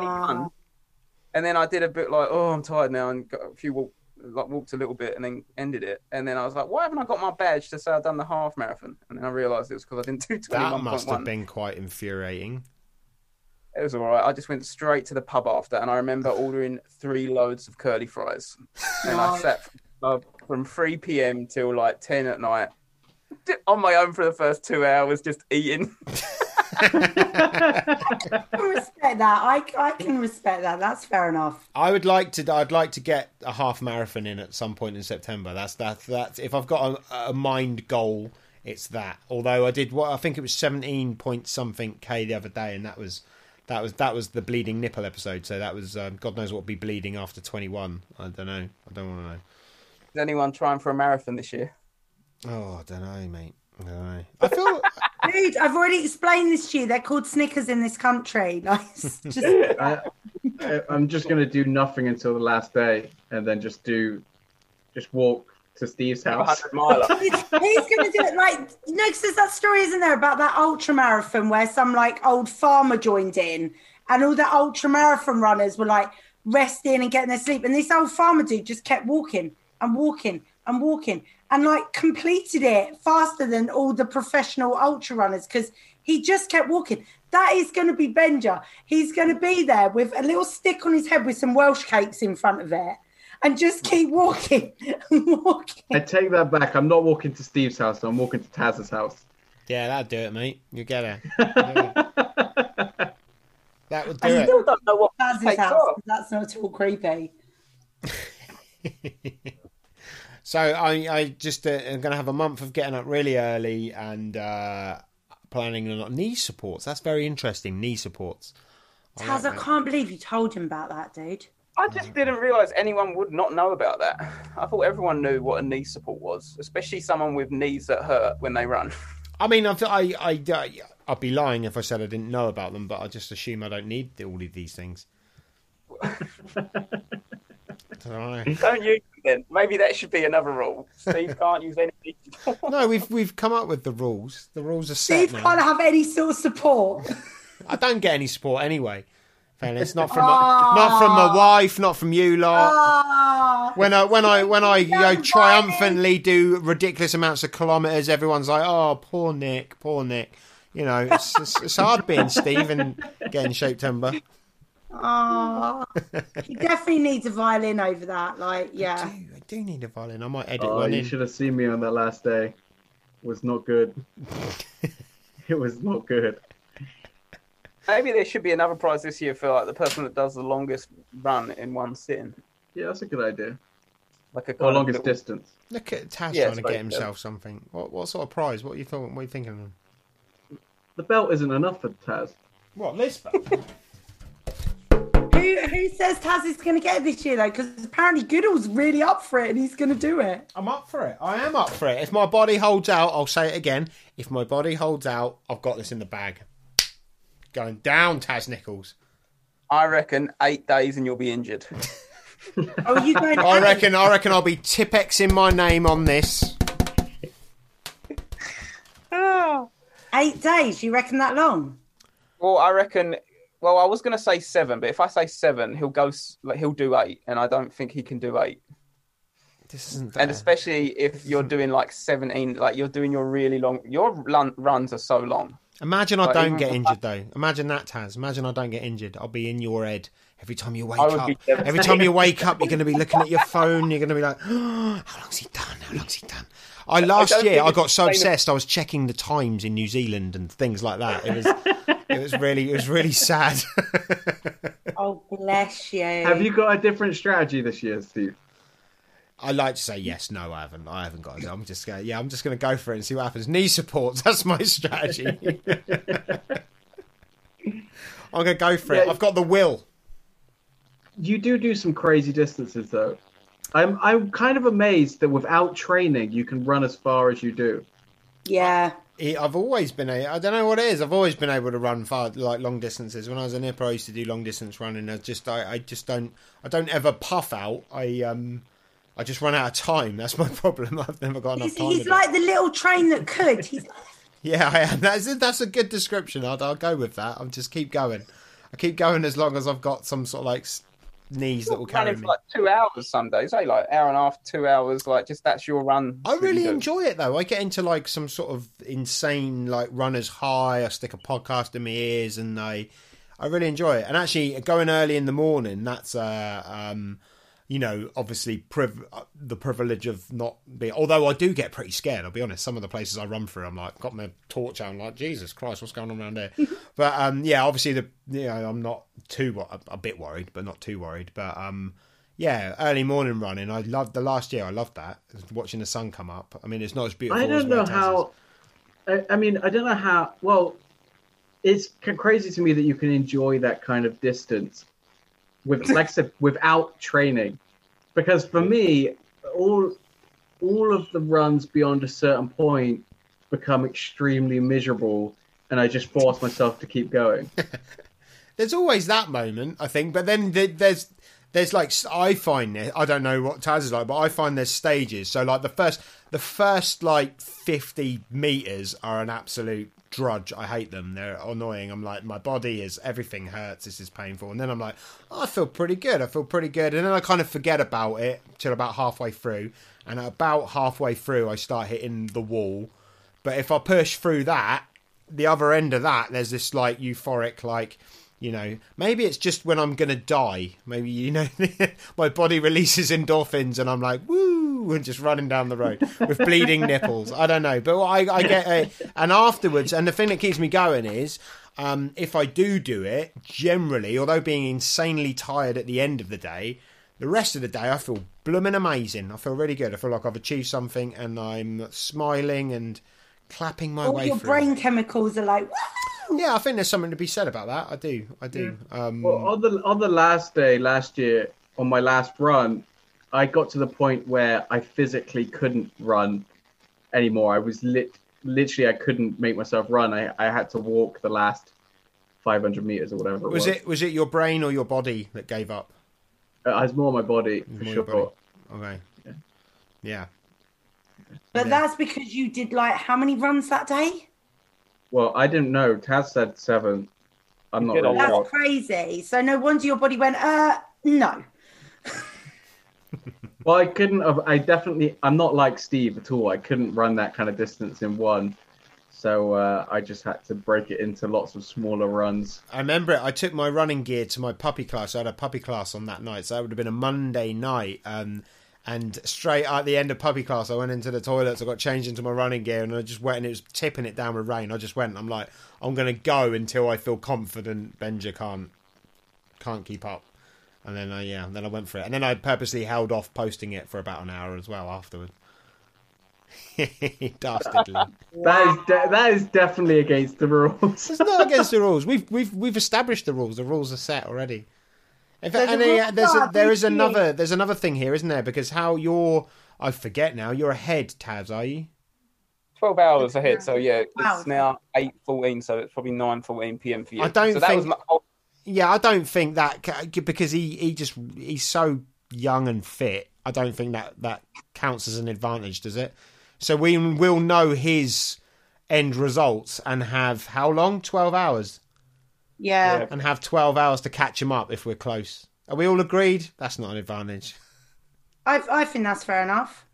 And then I did a bit like, oh, I'm tired now, and got a few walk, like walked a little bit, and then ended it. And then I was like, why haven't I got my badge to say I've done the half marathon? And then I realised it was because I didn't do 21.1. That must have been quite infuriating. It was all right. I just went straight to the pub after, and I remember ordering three loads of curly fries. And I sat from, from 3 p.m. till like 10 at night on my own for the first two hours, just eating. I can respect that. I, I can respect that. That's fair enough. I would like to. I'd like to get a half marathon in at some point in September. That's that. That's if I've got a, a mind goal, it's that. Although I did what I think it was seventeen point something k the other day, and that was that was that was the bleeding nipple episode. So that was um, God knows what will be bleeding after twenty one. I don't know. I don't want to know. Is anyone trying for a marathon this year? Oh, I don't know, mate. I don't know. I feel. Dude, I've already explained this to you. They're called Snickers in this country. Like, it's just I, I, I'm just gonna do nothing until the last day, and then just do, just walk to Steve's house. he's, he's going to do it like you know, 'cause there's that story, isn't there, about that ultra marathon where some like old farmer joined in, and all the ultra marathon runners were like resting and getting their sleep, and this old farmer dude just kept walking and walking and walking and like completed it faster than all the professional ultra runners because he just kept walking. That is going to be Benger. He's going to be there with a little stick on his head with some Welsh cakes in front of it. And just keep walking and walking. I take that back. I'm not walking to Steve's house. I'm walking to Taz's house. Yeah, that'd do it, mate. You get it. That would do I it. I still don't know what Taz's house. off. That's not at all creepy. So I, I just uh, am going to have a month of getting up really early and uh, planning on knee supports. That's very interesting. Knee supports. I like Taz, I can't believe you told him about that, dude. I just didn't realise anyone would not know about that. I thought everyone knew what a knee support was, especially someone with knees that hurt when they run. I mean, I've, I, I, I, I'd be lying if I said I didn't know about them, but I just assume I don't need all of these things. Don't. Don't use them then. Maybe that should be another rule. Steve can't use any knee support. No, we've we've come up with the rules. The rules are set Steve now. can't have any sort of support. I don't get any support anyway. Fairness, not from my, not from my wife, not from you lot. Ah, When I when I when I you know, triumphantly do ridiculous amounts of kilometres, everyone's like, "Oh, poor Nick, poor Nick." You know, it's it's, it's hard being Steve and getting Shape-Tember. ah. he definitely needs a violin over that. Like, I yeah. do, I do need a violin. I might edit Oh, one you in. should have seen me on that last day. It was not good. it was not good. Maybe there should be another prize this year for like the person that does the longest run in one sitting, Yeah, that's a good idea. like a Or longest little- distance. Look at Taz Yeah, trying to get like, himself something. What what sort of prize? What are you thought? What are you thinking? The belt isn't enough for Taz. What this? belt? Who who says Taz is going to get it this year though? Because apparently Goodall's really up for it and he's going to do it. I'm up for it. I am up for it. If my body holds out, I'll say it again. If my body holds out, I've got this in the bag. Going down, Taz Nicholls. I reckon eight days and you'll be injured. Oh, are you going? I reckon. I reckon I'll be Tipexing my name on this. Oh. eight days. You reckon that long? Well, I reckon. Well, I was going to say seven, but if I say seven, he'll go. Like he'll do eight, and I don't think he can do eight. This isn't. And especially if you're doing like seventeen, like you're doing your really long. Your run, runs are so long. Imagine I Like, don't get for- injured though. Imagine that, Taz. Imagine I don't get injured. I'll be in your head every time you wake up. Every time you wake up, you're going to be looking at your phone. You're going to be like, oh, "How long's he done? How long's he done?" I last don't year I got so obsessed. I was checking the times in New Zealand and things like that. It was, it was really, it was really sad. Oh, bless you. Have you got a different strategy this year, Steve? I like to say yes, no, I haven't. I haven't got it. I'm just going. Yeah, I'm just going to go for it and see what happens. Knee supports. That's my strategy. I'm going to go for it. I've got the will. You do do some crazy distances, though. I'm I'm kind of amazed that without training, you can run as far as you do. Yeah. I've always been a. I don't know what it is. I've always been able to run far, like long distances. When I was a nipper, I used to do long distance running. I just, I, I just don't, I don't ever puff out. I, um, I just run out of time. That's my problem. I've never got enough He's, time. he's to do it. like the little train that could. He's Yeah, I am. That's a, that's a good description. I'll, I'll go with that. I'll just keep going. I keep going as long as I've got some sort of like s- knees that will carry running me. for like two hours some days, say like hour and a half, two hours. Like just that's your run. I that you really enjoy it though. I get into like some sort of insane like runner's high. I stick a podcast in my ears and I, I really enjoy it. And actually, going early in the morning, that's uh, um, you know, obviously priv- uh, the privilege of not being. Although I do get pretty scared. I'll be honest. Some of the places I run through, I'm like, got my torch out. I'm like, Jesus Christ, what's going on around here? but um, yeah, obviously the you know, I'm not too a, a bit worried, but not too worried. But um, yeah, early morning running. I loved the last year. I loved that watching the sun come up. I mean, it's not as beautiful. I don't know where Taz is. how. I, I mean, I don't know how. Well, it's crazy to me that you can enjoy that kind of distance with, like I said, without training. Because for me, all all of the runs beyond a certain point become extremely miserable, and I just force myself to keep going. there's always that moment, I think. But then there's there's like I find it. I don't know what Taz is like, but I find there's stages. So like the first the first like 50 meters are an absolute drudge. I hate them. They're annoying. I'm like my body is everything hurts. This is painful. And then I'm like, oh, I feel pretty good. I feel pretty good. And then I kind of forget about it till about halfway through. And about halfway through, I start hitting the wall. But if I push through that, the other end of that, there's this like euphoric, like, you know, maybe it's just when I'm gonna die. Maybe you know, my body releases endorphins, and I'm like, woo, and just running down the road with bleeding nipples. I don't know, but I, I get it and afterwards, and the thing that keeps me going is. Um, if I do do it, generally, although being insanely tired at the end of the day, the rest of the day I feel blooming amazing. I feel really good. I feel like I've achieved something, and I'm smiling and clapping my All way your through. brain chemicals are like, "Woo!" Yeah, I think there's something to be said about that. I do. I do. Um, Well, on the on the last day last year, on my last run, I got to the point where I physically couldn't run anymore. I was lit literally I couldn't make myself run. I I had to walk the last 500 meters or whatever. It was was it was it your brain or your body that gave up? Uh, I was more my body for sure. your body. Okay. Yeah. But Yeah. that's because you did like how many runs that day? Well, I didn't know. Taz said seven. I'm not really lot. sure. That's crazy. So no wonder your body went, uh, no. Well, I couldn't have. I definitely. I'm not like Steve at all. I couldn't run that kind of distance in one. So uh, I just had to break it into lots of smaller runs. I remember it. I took my running gear to my puppy class. I had a puppy class on that night, so that would have been a Monday night. Um, and straight at the end of puppy class, I went into the toilets. I got changed into my running gear, and I just went, and it was tipping it down with rain. I just went. I'm like, I'm gonna go until I feel confident. Benger can't can't keep up. And then I yeah, then I went for it, and then I purposely held off posting it for about an hour as well afterward. Dastardly. That is de- that is definitely against the rules. It's not against the rules. We've we've we've established the rules. The rules are set already. In fact, So the and, uh, rules there's a, there is another there's another thing here, isn't there? Because how you're I forget now. You're ahead, Taz, are you? 12 hours ahead. So yeah, Wow. it's now 8:14, so it's probably 9:14 p.m. for you. I don't so that think- was my, Yeah, I don't think that because he he just he's so young and fit. I don't think that that counts as an advantage, does it? So we will know his end results and have how long? Twelve hours, Yeah. Yeah. and have twelve hours to catch him up if we're close. Are we all agreed? That's not an advantage. I, I think that's fair enough.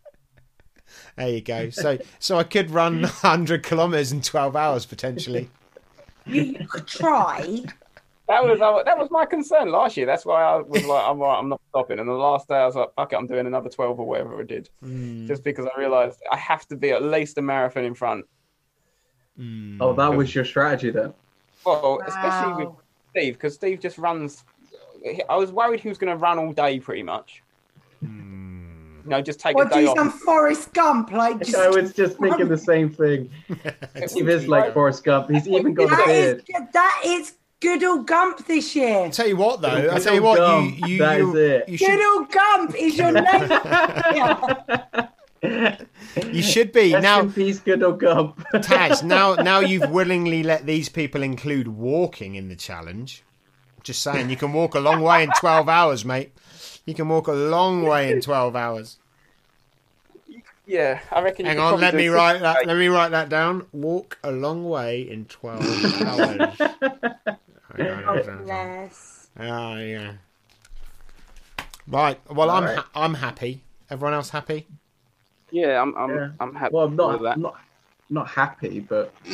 There you go. So so I could run 100 kilometers in 12 hours potentially. You, you could try. that was uh, that was my concern last year. That's why I was like, I'm right, I'm not stopping. And the last day I was like, fuck it, I'm doing another 12 or whatever I did, just because I realised I have to be at least a marathon in front. Oh, that was your strategy then. Well, especially with Steve, because Steve just runs. I was worried he was going to run all day, pretty much. Hmm. You know, just take Or a day do off. some Forrest Gump, like just. I was just thinking the same thing. Steve is like Forrest Gump. He's even got a that is beard. that is good old Gump this year. I tell you what though, I Good tell you what, gum. you you That you, is it. you Good should old Gump is your name. Yeah. You should be Rest now in peace, good old Gump. Taz, now now you've willingly let these people include walking in the challenge. Just saying, you can walk a long way in 12 hours, mate. You can walk a long way in 12 hours. Yeah, I reckon. Hang could on, let me write that. day. Let me write that down. Walk a long way in 12 hours. Oh, bless. Oh yeah. Right. Well, I'm Alright. ha- I'm happy. Everyone else happy? Yeah, I'm. I'm. Yeah. I'm happy well, I'm with not, that. Not, not happy, but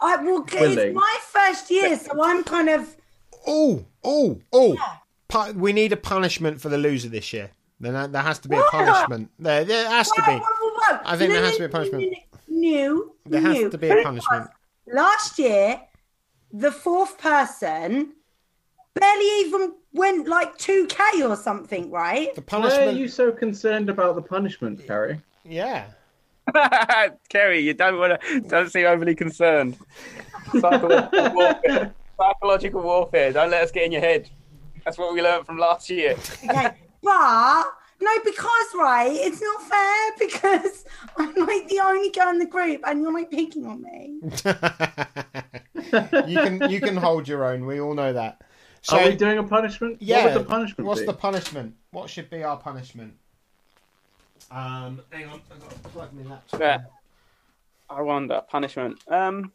I will. It's my first year, so I'm kind of. Oh, oh, oh! Pu- we need a punishment for the loser this year. Then there- there has to be a punishment. There, there has to be. I think No, there has no, to be a punishment. New, There has to be a punishment. Last year, the fourth person barely even went like 2k or something, right? The Why are you so concerned about the punishment, Carrie? Yeah. Carrie, you don't want to. Don't seem overly concerned. Psychological warfare. Psychological warfare. Don't let us get in your head. That's what we learned from last year. Okay, but no, because right, it's not fair because I'm like the only girl in the group, and you're like picking on me. you can you can hold your own. We all know that. So Are we doing a punishment? yeah, What would the punishment what's be? the punishment? What should be our punishment? Um, hang on, I've got to plug my laptop. Yeah. in. I wonder. Punishment. Um.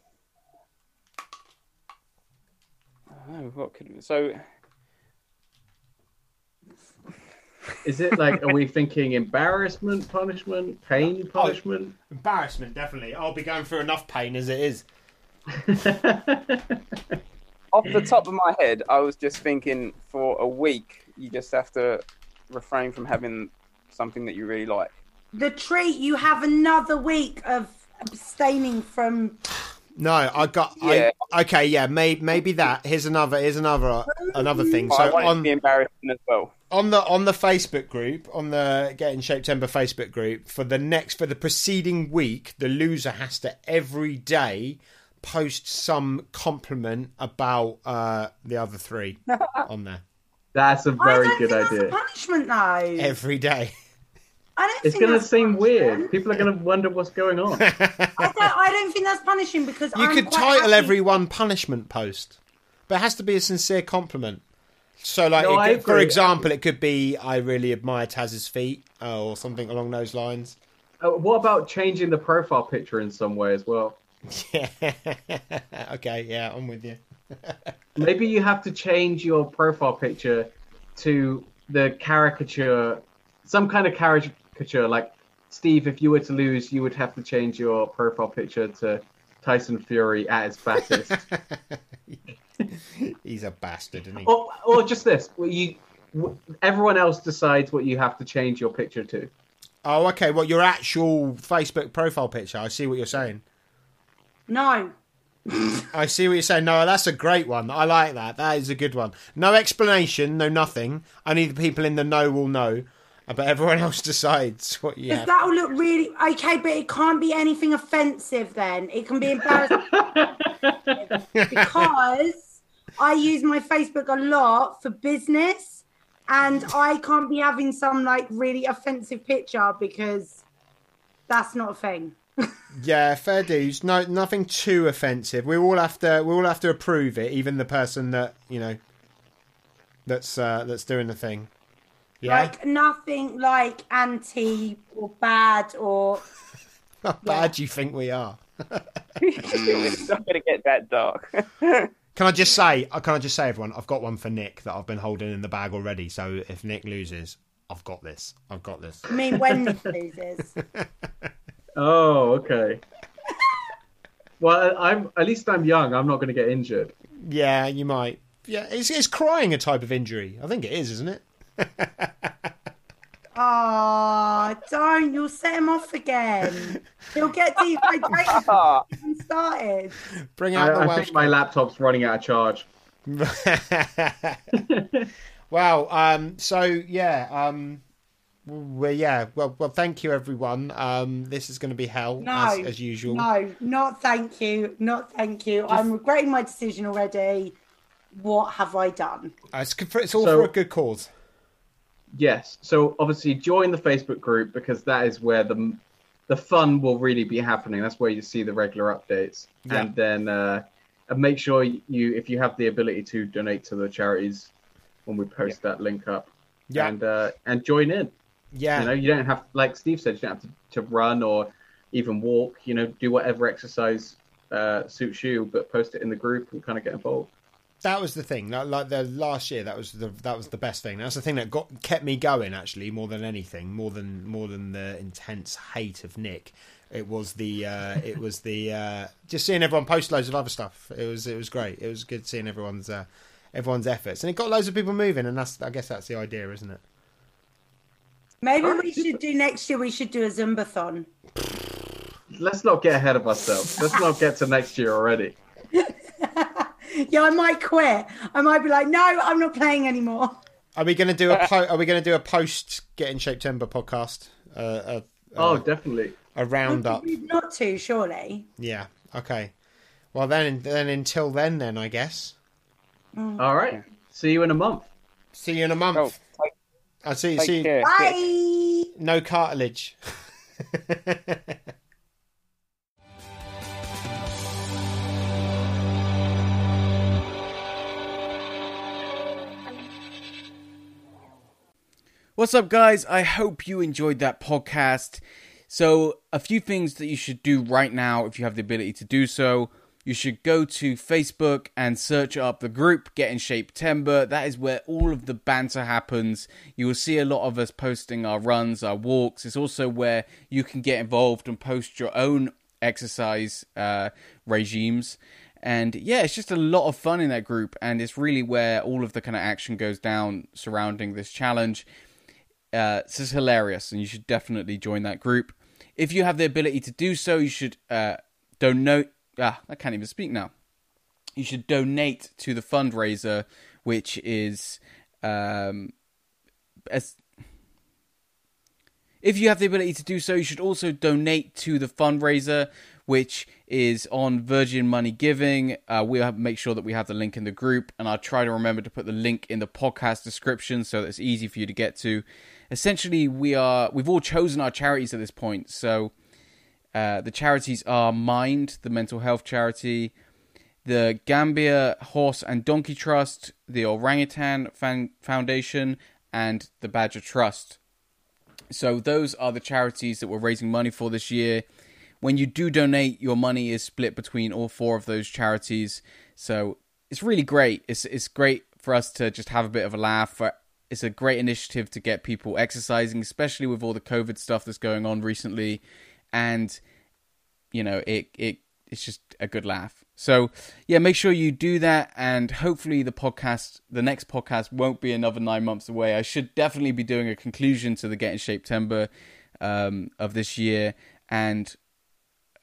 I what could so. Is it like, are we thinking embarrassment punishment, pain punishment? Embarrassment, definitely. I'll be going through enough pain as it is. Off the top of my head, I was just thinking for a week, you just have to refrain from having something that you really like. The treat you have another week of abstaining from. No, I got. Yeah. I, okay, yeah, may, maybe that. Here's another. Here's another. Another thing. But I So want it to on be embarrassing as well. on the on the Facebook group, on the Get in Shape-Tember Facebook group, for the next for the preceding week, the loser has to every day post some compliment about uh, the other three on there That's a very don't good think that's a idea. punishment though. every day. I don't It's think going to that's seem weird. People are going to wonder what's going on. I don't, I don't think that's punishing because You I'm could quite title happy- every one punishment post, but it has to be a sincere compliment. So, like, No, it I could- for agree. example, it could be "I really admire Taz's feet" uh, or something along those lines. Uh, what about changing the profile picture in some way as well? Yeah. okay. Yeah, I'm with you. Maybe you have to change your profile picture to the caricature, some kind of caricature. Like, Steve, if you were to lose, you would have to change your profile picture to Tyson Fury at his fattest. He's a bastard, isn't he? or, or just this. You, everyone else decides what you have to change your picture to. Oh, okay. Well, your actual Facebook profile picture. I see what you're saying. No. I see what you're saying. No, that's a great one. I like that. That is a good one. No explanation, no nothing. Only the people in the know will know, uh, but everyone else decides what you have. that'll look really okay, but it can't be anything offensive. Then it can be embarrassing because I use my Facebook a lot for business, and I can't be having some like really offensive picture because that's not a thing. Yeah, fair dues. No, nothing too offensive. We all have to. We all have to approve it. Even the person that you know, that's uh, that's doing the thing. Yeah. Like nothing like anti or bad or How bad do you think we are? it's not going to get that dark. Can I just say? uh, Can I just say, everyone? I've got one for Nick that I've been holding in the bag already. So if Nick loses, I've got this. I've got this. I mean when Nick loses. Oh, okay. well, I'm at least I'm young. I'm not going to get injured. Yeah, you might. Yeah, is is crying a type of injury? I think it is, isn't it? Oh, don't! You'll set him off again. He'll get dehydrated Ah, and started. Bring out the I, I Welsh. think my laptop's running out of charge. wow. Um. So yeah. Um. Well, yeah. Well, well. Thank you, everyone. Um. This is going to be hell No, as, as usual. No, not thank you. Not thank you. I'm regretting my decision already. What have I done? Uh, It's, for- it's all So- for a good cause. Yes. So obviously join the Facebook group because that is where the the fun will really be happening. That's where you see the regular updates, Yeah. and then uh, and make sure you, if you have the ability to donate to the charities, when we post that link up, Yeah. and uh, and join in. Yeah. You know, you don't have like Steve said, you don't have to, to run or even walk. You know, do whatever exercise uh, suits you, but post it in the group and kind of get involved. that was the thing. Like, like the last year, that was the that was the best thing. That's the thing that got kept me going. Actually, more than anything, more than more than the intense hate of Nick. It was the uh, it was the uh, just seeing everyone post loads of other stuff. It was it was great. It was good seeing everyone's uh, everyone's efforts, and it got loads of people moving. And that's I guess that's the idea, isn't it? Maybe we should do next year. We should do a Zumbathon. Let's not get ahead of ourselves. Let's not get to next year already. yeah, I might quit. I might be like, no, I'm not playing anymore. Are we going to do a po- Are we going to do a post Get in Shape-Tember podcast? Uh, uh, Oh, definitely. a roundup. Not to, surely. Yeah. Okay. Well, then, then until then, then I guess. All right. See you in a month. See you in a month. Oh, take, I see. take see. care. Bye. No cartilage. What's up, guys? I hope you enjoyed that podcast. So, a few things that you should do right now if you have the ability to do so. You should go to Facebook and search up the group Get in Shape-Tember. That is where all of the banter happens. You will see a lot of us posting our runs, our walks. It's also where you can get involved and post your own exercise uh, regimes. And yeah, it's just a lot of fun in that group, and it's really where all of the kind of action goes down surrounding this challenge. Uh, this is hilarious, and you should definitely join that group. If you have the ability to do so, you should uh, donate. Ah, I can't even speak now. You should donate to the fundraiser, which is um, as if you have the ability to do so, you should also donate to the fundraiser, which is on Virgin Money Giving. Uh, we'll make sure that we have the link in the group, and I'll try to remember to put the link in the podcast description so that it's easy for you to get to. Essentially, we are we've all chosen our charities at this point. So uh, the charities are Mind, the mental health charity, the Gambia Horse and Donkey Trust, the Orangutan Fan- Foundation, and the Badger Trust. So those are the charities that we're raising money for this year. When you do donate, your money is split between all four of those charities. So it's really great. It's it's great for us to just have a bit of a laugh. For it's a great initiative to get people exercising, especially with all the COVID stuff that's going on recently, and you know it it it's just a good laugh. So yeah, make sure you do that, and hopefully the podcast, the next podcast, won't be another nine months away. I should definitely be doing a conclusion to the Get in Shape-Tember um, of this year, and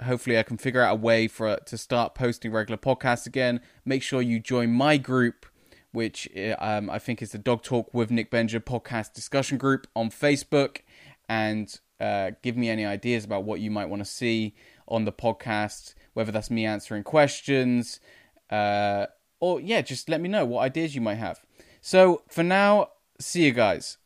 hopefully I can figure out a way for to start posting regular podcasts again. Make sure you join my group, which um, I think is the Dog Talk with Nick Benger podcast discussion group on Facebook, and uh, give me any ideas about what you might want to see on the podcast, whether that's me answering questions, uh, or yeah, just let me know what ideas you might have. So for now, see you guys.